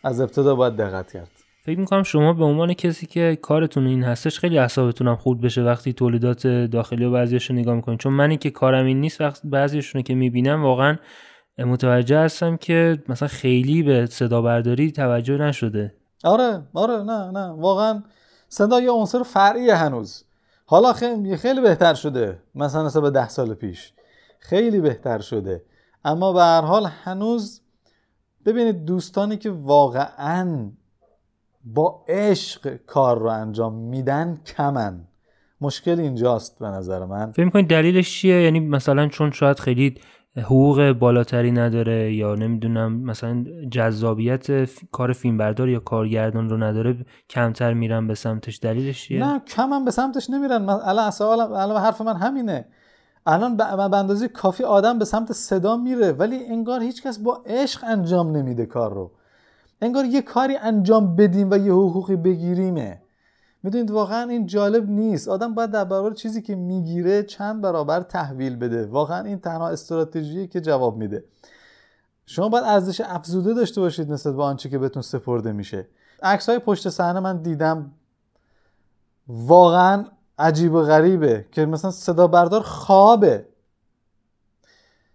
از ابتدا باید دقت کرد. فکر می‌کنم شما به عنوان کسی که کارتون این هستش خیلی اعصابتون هم خورد بشه وقتی تولیدات داخلی و بعضیاشو نگاه می‌کنید چون منی که کارم این نیست وقت بعضیشونو که می‌بینم واقعا متوجه هستم که مثلا خیلی به صدا برداری توجه نشده. آره آره نه نه. واقعا صدا یه عنصر فرعیه هنوز. حالا خیلی خیلی بهتر شده. مثلا نسبت به ده سال پیش. خیلی بهتر شده. اما به هر حال هنوز ببینید دوستانی که واقعا با عشق کار رو انجام میدن کمن. مشکل اینجاست به نظر من. فکر می‌کنید دلیلش چیه؟ یعنی مثلا چون شاید خیلی حقوق بالاتری نداره یا نمی‌دونم مثلا جذابیت کار فیلمبردار یا کارگردان رو نداره کمتر میرن به سمتش. دلیلش چیه؟ نه کم هم به سمتش نمیرن. الان الان حرف من همینه. الان به اندازه کافی آدم به سمت صدا میره ولی انگار هیچکس با عشق انجام نمیده کار رو. انگار یه کاری انجام بدیم و یه حقوقی بگیریمه. می‌دونید واقعا این جالب نیست. آدم باید در برابر چیزی که می‌گیره چند برابر تحویل بده. واقعا این تنها استراتژی که جواب میده. شما باید ارزش افزوده داشته باشید نسبت به آنچه که بهتون سپرده میشه. عکس های پشت صحنه من دیدم. واقعا عجیب و غریبه که مثلا صدا بردار خوابه.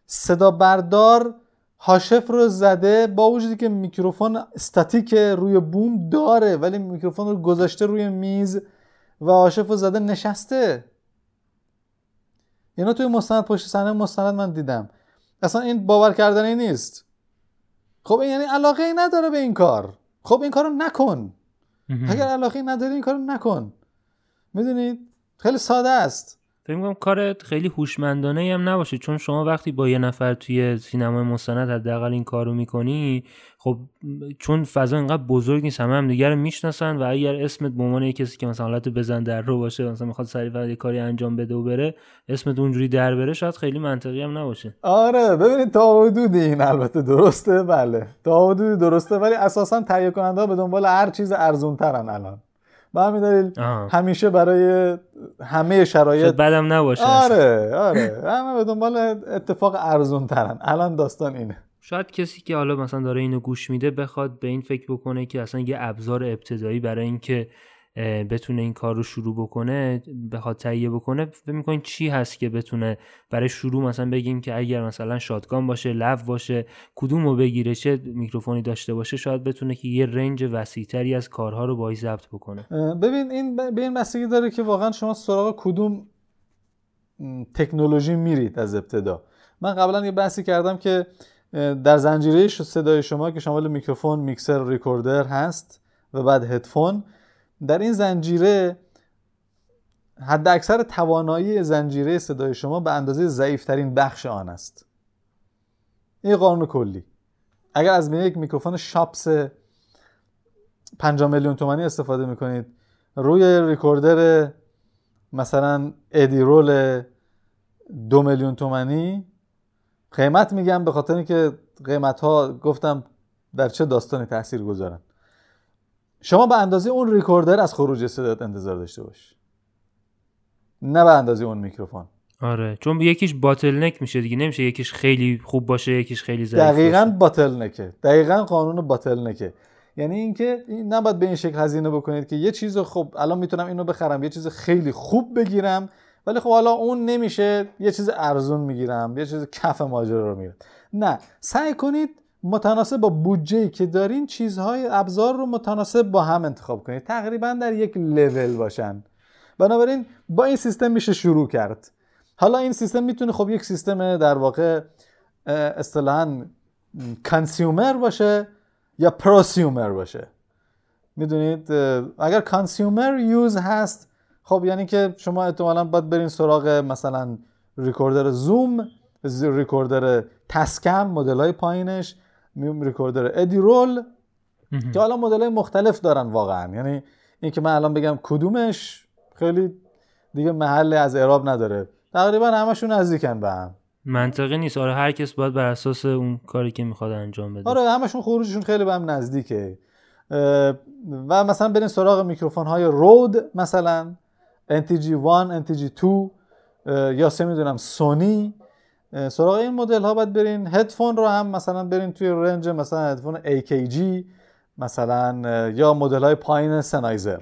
صدا بردار هاشف رو زده با وجودی که میکروفون استاتیک روی بوم داره ولی میکروفون رو گذاشته روی میز و هاشف رو زده نشسته. اینا توی مستند پشت صحنه مستند من دیدم. اصلا این باور کردنی نیست. خب این یعنی علاقه ای نداره به این کار. خب این کارو نکن. اگر علاقه ای نداری این کارو نکن. می‌دونید؟ خیلی ساده است. فکر می‌کنم کار خیلی هوشمندانه هم نباشه چون شما وقتی با یه نفر توی سینمای مستند حداقل این کارو می‌کنی خب چون فضا اینقدر بزرگ نیست همه هم دیگه رو می‌شناسن و اگر اسمت به عنوان کسی که مثلا حالت بزن در رو باشه مثلا می‌خواد سریع یه کاری انجام بده و بره اسمت اونجوری در بره شاید خیلی منطقی هم نباشه. آره ببینید تا حدودی این البته درسته بله. تا حدودی درسته ولی اساسا تهیه کننده به دنبال هر چیز ارزون ترن الان. به همین دلیل همیشه برای همه شرایط بدم نباشه. آره آره. همه به دنبال اتفاق ارزون ترن الان داستان اینه. شاید کسی که حالا مثلا داره اینو گوش میده بخواد به این فکر بکنه که اصلا یه ابزار ابتدایی برای اینکه بتونه این کار رو شروع بکنه بخواد تهیه بکنه فکر می‌کنین چی هست که بتونه برای شروع مثلا بگیم که اگر مثلا شادگان باشه لو باشه کدوم رو بگیره چه میکروفونی داشته باشه شاید بتونه که یه رنج وسیعتری از کارها رو باهاش ضبط بکنه. ببین این به این بستگی داره که واقعا شما سراغ کدوم تکنولوژی میرید از ابتدا. من قبلا یه بحثی کردم که در زنجیره صدای شما که شامل میکروفون میکسر ریکوردر هست و بعد هدفون در این زنجیره حد اکثر توانایی زنجیره صدای شما به اندازه ضعیفترین بخش آن است. این قانون کلی. اگر از یک میکروفون شاپس 5 میلیون تومانی استفاده می‌کنید روی ریکوردر مثلا ادی رول دو میلیون تومانی قیمت میگم به خاطر اینکه قیمت ها گفتم در چه داستانی تاثیر گذارن شما به اندازه اون ریکوردر از خروج صدات انتظار داشته باش. نه به اندازه اون میکروفون. آره چون یکیش باتل نک میشه دیگه نمیشه یکیش خیلی خوب باشه یکیش خیلی ضعیف دقیقاً باتل نکه دقیقاً قانون باتل نکه یعنی اینکه این نباید به این شکل هزینه بکنید که یه چیز خوب الان می‌تونم اینو بخرم یه چیز خیلی خوب بگیرم ولی خب حالا اون نمیشه یه چیز ارزون می‌گیرم یه چیز کف ماجرا رو میرم نه سعی کنید متناسب با بودجه که دارین چیزهای ابزار رو متناسب با هم انتخاب کنید. تقریبا در یک لول باشن. بنابراین با این سیستم میشه شروع کرد. حالا این سیستم می‌تونه خب یک سیستم در واقع اصطلاحا consumer باشه یا prosumer باشه. می‌دونید؟ اگر consumer use هست خب یعنی که شما احتمالا باید برین سراغ مثلا ریکوردر زوم ریکوردر تسکم مدل های پایینش. ریکوردر. ادی رول که حالا مدل مختلف دارن واقعا. یعنی این که من الان بگم کدومش خیلی دیگه محل از اعراب نداره. تقریبا همشون نزدیکن به هم. منطقی نیست. آره هر کس باید بر اساس اون کاری که می‌خواد انجام بده. آره همشون خروجشون خیلی به هم نزدیکه. و مثلا برین سراغ میکروفون های رود مثلا NTG1 NTG2 یا سه می‌دونم سونی سراغ این مدل ها باید برین. هدفون رو هم مثلا برین توی range مثلا هدفون AKG مثلا یا مدل های پایین Sennheiser.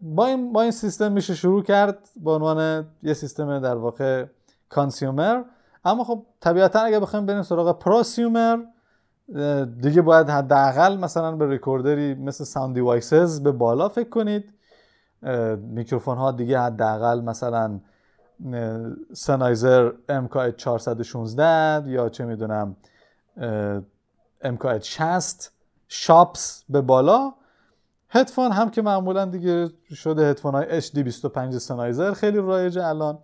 با این, با این سیستم میشه شروع کرد به عنوان یه سیستم در واقع consumer. اما خب طبیعتا اگه بخوایم بریم سراغ prosumer دیگه باید حداقل مثلا به recorder ی مثل Sound Devices به بالا فکر کنید. میکروفون ها دیگه حداقل مثلا سنایزر MKH 416 یا چه می‌دونم MKH 60 شاپس به بالا. هدفون هم که معمولا دیگه شده هدفون های HD25 سنایزر خیلی رایجه الان.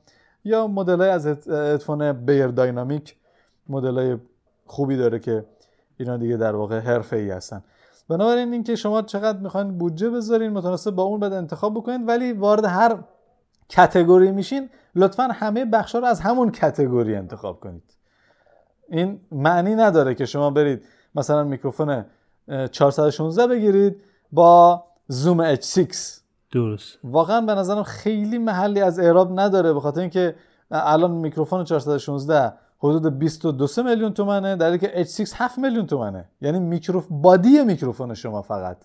یا مدل های از هدفون بیر داینامیک مدل های خوبی داره که اینا دیگه در واقع حرفه ای هستن. بنابراین اینکه شما چقدر می‌خواین بودجه بذارین متناسب با اون بعد انتخاب بکنید ولی وارد هر کتگوری میشین لطفا همه بخشا رو از همون کتگوری انتخاب کنید. این معنی نداره که شما برید مثلا میکروفون 416 بگیرید با زوم H6 درست. واقعا به نظرم خیلی محلی از اعراب نداره به خاطر اینکه الان میکروفون 416 حدود 22 میلیون تومنه در که H6 7 میلیون تومنه. یعنی میکروف بادی میکروفون شما فقط.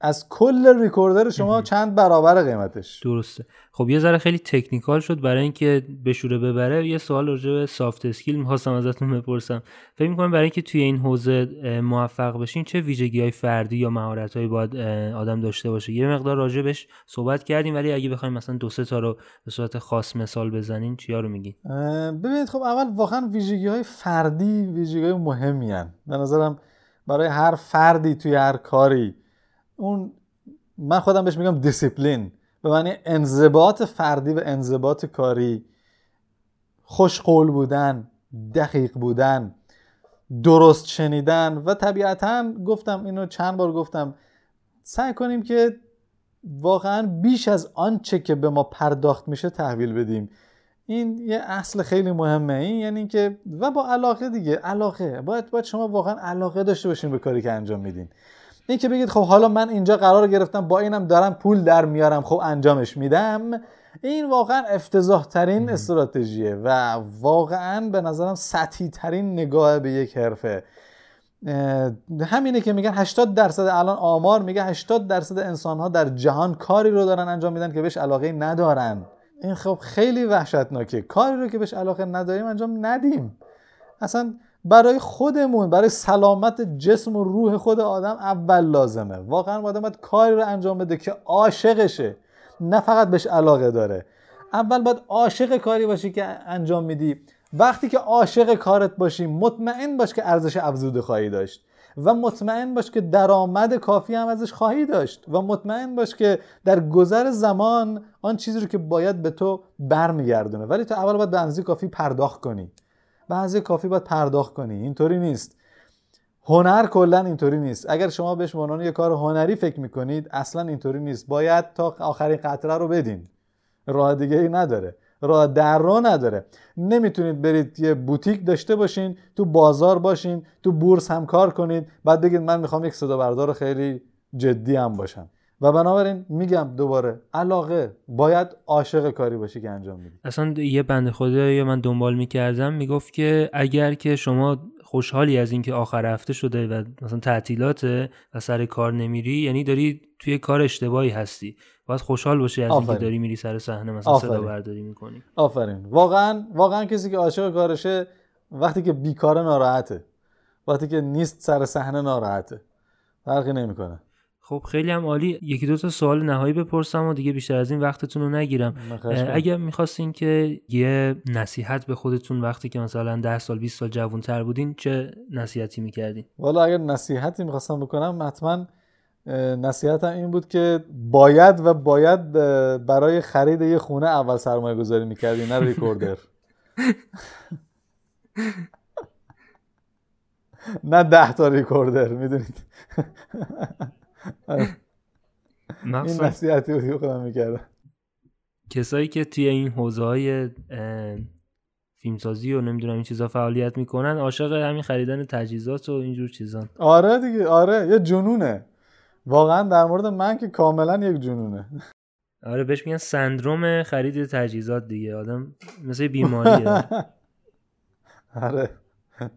از کل ریکوردر شما چند برابر قیمتش؟ درسته. خب یه ذره خیلی تکنیکال شد برای اینکه بشوره ببره. یه سوال راجع به سافت اسکیل می‌خواستم ازتون بپرسم. فکر می‌کنم برای اینکه توی این حوزه موفق بشین چه ویژگی های فردی یا مهارت‌هایی باید آدم داشته باشه؟ یه مقدار راجع بهش صحبت کردیم ولی اگه بخوایم مثلا دو سه تا رو به صورت خاص مثال بزنین چیا رو میگین؟ ببینید خب اول واقعا ویژگی های فردی ویژگی های مهمی هن. به نظرم برای هر فردی توی هر کاری اون من خودم بهش میگم دیسیپلین به معنی انضباط فردی و انضباط کاری. خوشقول بودن دقیق بودن درست شنیدن و طبیعتا گفتم اینو چند بار گفتم سعی کنیم که واقعا بیش از آنچه که به ما پرداخت میشه تحویل بدیم. این یه اصل خیلی مهمه. این یعنی که و با علاقه دیگه علاقه. باید باید شما واقعا علاقه داشته باشین به کاری که انجام میدین. این که بگید خب حالا من اینجا قرار گرفتم با اینم دارم پول در میارم خب انجامش میدم این واقعا افتضاح ترین استراتژیه و واقعا به نظرم سطحی ترین نگاه به یک حرفه. همینه که میگن 80 درصد الان آمار میگه 80 درصد انسان ها در جهان کاری رو دارن انجام میدن که بهش علاقه ندارن. این خب خیلی وحشتناکه. کاری رو که بهش علاقه نداریم انجام ندیم. اصلا برای خودمون برای سلامت جسم و روح خود آدم اول لازمه. واقعا آدم باید کاری رو انجام بده که عاشقشه. نه فقط بهش علاقه داره. اول باید عاشق کاری باشی که انجام میدی. وقتی که عاشق کارت باشی مطمئن باش که ارزش افزوده خواهی داشت. و مطمئن باش که درآمد کافی هم ازش خواهی داشت. و مطمئن باش که در گذر زمان آن چیزی رو که باید به تو برمیگردونه. ولی تو اول باید به کافی پرداخت کنی. بعضی کافی باید پرداخت کنی. اینطوری نیست. هنر کلا اینطوری نیست. اگر شما بهش عنوان یه کار هنری فکر می‌کنید اصلا اینطوری نیست. باید تا آخرین قطره رو بدین. راه دیگه ای نداره. راه در رو نداره. نمی‌تونید برید یه بوتیک داشته باشین تو بازار باشین تو بورس هم کار کنید بعد بگید من می‌خوام یک صدا بردار خیلی جدی هم باشم. و بنابراین میگم دوباره علاقه باید عاشق کاری باشی که انجام میدی. اصلا یه بنده خدا یا من دنبال می‌کردم می‌گفت که اگر که شما خوشحالی از اینکه آخر هفته شده و مثلا تعطیلات و سر کار نمیری یعنی داری توی کار اشتباهی هستی. باید خوشحال باشی از اینکه داری میری سر صحنه مثلا صدا برداری می‌کنی. آفرین. واقعا واقعا کسی که عاشق کارشه وقتی که بیکاره ناراحته. وقتی که نیست سر صحنه ناراحته. فرقی نمی‌کنه. خب خیلی هم عالی. یکی دو تا سوال نهایی بپرسم و دیگه بیشتر از این وقتتون رو نگیرم. اگر می‌خواستین که یه نصیحت به خودتون وقتی که مثلا 10 سال 20 سال جوانتر بودین چه نصیحتی می‌کردین؟ والا اگر نصیحتی می‌خواستم بکنم حتما نصیحتم این بود که باید و باید برای خرید یه خونه اول سرمایه گذاری می‌کردی نه ریکوردر. <laughs> نه ده تا ریکوردر می‌دونید. این نصیحتی بودی خودم می‌کردم. کسایی که توی این حوزه های فیلمسازی و نمی‌دونم این چیزا فعالیت می‌کنن عاشق همین خریدن تجهیزات و اینجور چیزان. آره دیگه آره یه جنونه. واقعا در مورد من که کاملا یک جنونه. آره بهش میگن سندروم خرید تجهیزات دیگه. آدم مثل بیماریه. <laughs> آره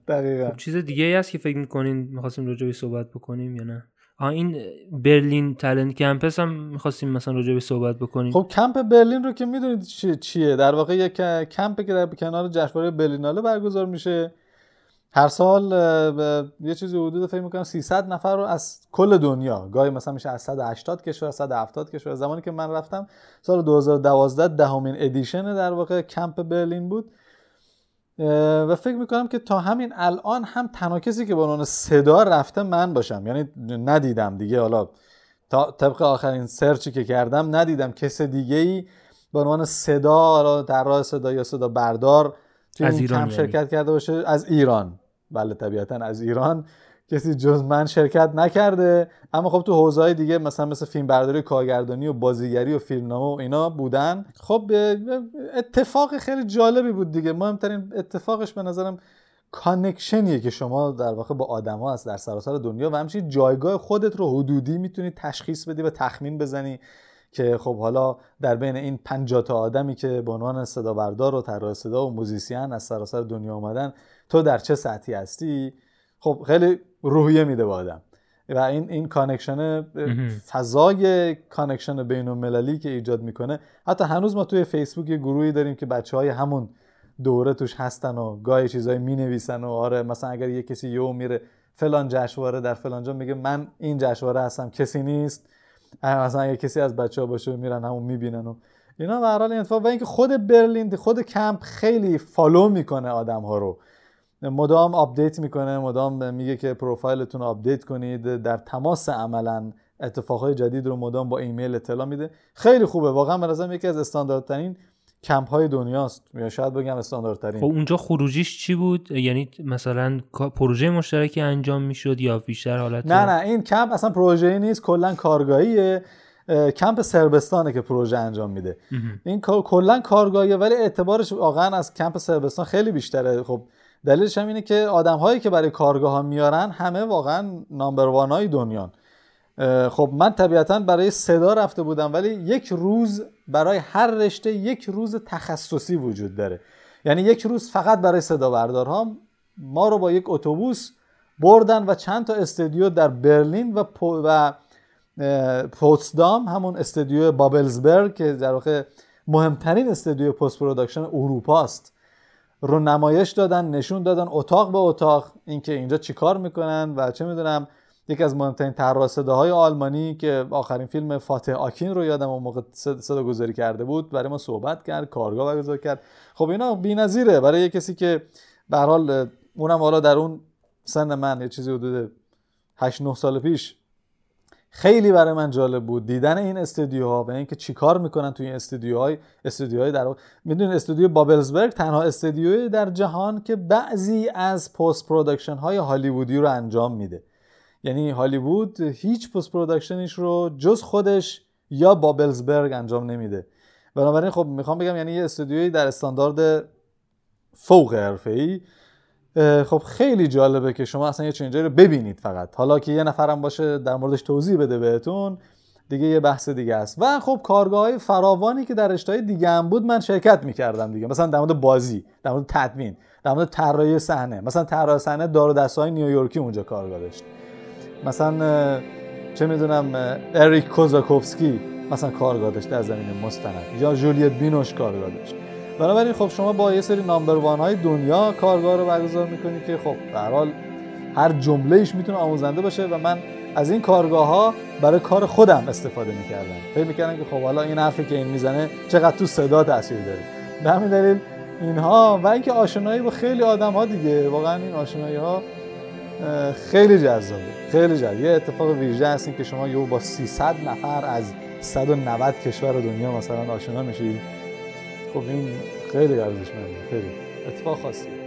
دقیقا. خب چیز دیگه ای هست که فکر می‌کنین می‌خواستیم راجع صحبت بکنیم یا نه؟ این برلین Talent Campus هم می‌خواستیم مثلا راجع به صحبت بکنیم. خب کمپ برلین رو که می‌دونید چیه؟ در واقع یک کمپی که در کنار جشنواره برلیناله برگزار میشه. هر سال یه چیزی حدود فکر می‌کنم 300 نفر رو از کل دنیا گاهی مثلا میشه از 180 کشور 170 کشور. زمانی که من رفتم سال 2012 دهمین edition در واقع کمپ برلین بود. و فکر می‌کنم که تا همین الان هم تنها کسی که به عنوان صدا رفته من باشم. یعنی ندیدم دیگه. حالا تا طبق آخرین سرچی که کردم ندیدم کس دیگه ای به عنوان صدا در راه صدا یا صدا بردار توی این کم یعنی. شرکت کرده باشه از ایران. بله طبیعتا از ایران. کسی جز من شرکت نکرده. اما خب تو حوزه های دیگه مثلا مثل فیلم برداری کارگردانی و بازیگری و فیلمنامه و اینا بودن. خب اتفاق خیلی جالبی بود دیگه. مهمترین اتفاقش به نظرم connection یه که شما در واقع با آدم ها هست در سراسر دنیا و همچنین جایگاه خودت رو حدودی می‌تونی تشخیص بدی و تخمین بزنی که خب حالا در بین این 50 تا آدمی که به عنوان صدا بردار و طراح صدا و موزیسین از سراسر دنیا اومدن تو در چه سطحی هستی؟ خب خیلی روحیه میده به آدم. و این این connection فضای connection بین المللی که ایجاد می‌کنه حتی هنوز ما توی فیسبوک یه گروهی داریم که بچه های همون دوره توش هستن و گاهی چیزایی می نویسن و آره مثلا اگر یه کسی یهو میره فلان جشنواره در فلان جا میگه من این جشنواره هستم کسی نیست. مثلا اگه کسی از بچه ها باشه میرن همون می‌بینن و اینا. به هر حال و اینکه خود برلین خود کمپ خیلی follow می‌کنه آدم ها رو. مدام update می‌کنه مدام میگه که پروفایلتون رو update کنید در تماس عملا اتفاقهای جدید رو مدام با ایمیل اطلاع میده. خیلی خوبه واقعا به نظرم یکی از استانداردترین کمپ های دنیاست. یا شاید بگم استانداردترین. خب اونجا خروجیش چی بود؟ یعنی مثلا پروژه مشترکی انجام می‌شد یا بیشتر حالت نه نه این کمپ اصلا پروژه نیست کلا کارگاهیه. کمپ سربستانه که پروژه انجام میده. این کلا کارگاهیه ولی اعتبارش واقعا از کمپ سربستان خیلی بیشتره. خب دلیلش هم اینه که آدم هایی که برای کارگاه ها میارن همه واقعا نامبر وان های دنیان خب من طبیعتا برای صدا رفته بودم ولی یک روز برای هر رشته یک روز تخصصی وجود داره. یعنی یک روز فقط برای صدا بردارها ما رو با یک اتوبوس بردن و چند تا استودیو در برلین و و پوتسدام همون استودیو بابلزبرگ که در واقع مهمترین استودیو post production اروپا است رو نمایش دادن نشون دادن اتاق به اتاق اینکه اینجا چیکار می‌کنن و چه می‌دونم یکی از مهمترین طراح های آلمانی که آخرین فیلم فاتح آکین رو یادم اون موقع صدا گذاری کرده بود برای ما صحبت کرد کارگاه برگزار کرد. خب اینا بی‌نظیره. برای یه کسی که به حال اونم حالا در اون سن من یه چیزی حدود 8 9 سال پیش خیلی برای من جالب بود دیدن این استودیوها و اینکه چیکار می‌کنن توی این استودیوهای استودیوهای در می‌دونید استودیو بابلزبرگ تنها استودیوی در جهان که بعضی از post production های هالیوودی رو انجام میده. یعنی هالیوود هیچ post production ش رو جز خودش یا بابلزبرگ انجام نمیده. بنابراین خب می‌خوام بگم یعنی یه استودیویی در استاندارد فوق حرفه‌ای خب خیلی جالبه که شما اصلا یه چنجایی رو ببینید فقط. حالا که یه نفرم باشه در موردش توضیح بده بهتون دیگه یه بحث دیگه است. و خب کارگاه های فراوانی که در رشته دیگه هم بود من شرکت می‌کردم دیگه. مثلا در مورد بازی در مورد تدوین در مورد طراحی صحنه. مثلا طراح صحنه دار و های نیویورکی اونجا کارگاه داشت مثلا چه می‌دونم اریک کوزاکوفسکی مثلا کارگاه داشت در زمین مستند. یا جولیت بینوش کارگاه داشت بنابراین خب شما با یه سری نامبر وان های دنیا کارگاه رو برگزار می‌کنید که خب به هر جملهش می‌تونه آموزنده باشه و من از این کارگاه ها برای کار خودم استفاده می‌کردم. فکر می‌کردم که خب حالا این حرفی که این می‌زنه چقدر تو صدا تاثیر داره. به همین دلیل اینها و اینکه آشنایی با خیلی آدم ها دیگه واقعا این آشنایی ها خیلی جذابه. خیلی جذاب یه اتفاق ویژه هست که شما یهو با 300 نفر از 190 کشور دنیا مثلا آشنا میشید خب این خیلی ارزشمنده خیلی. اتفاق خاصی.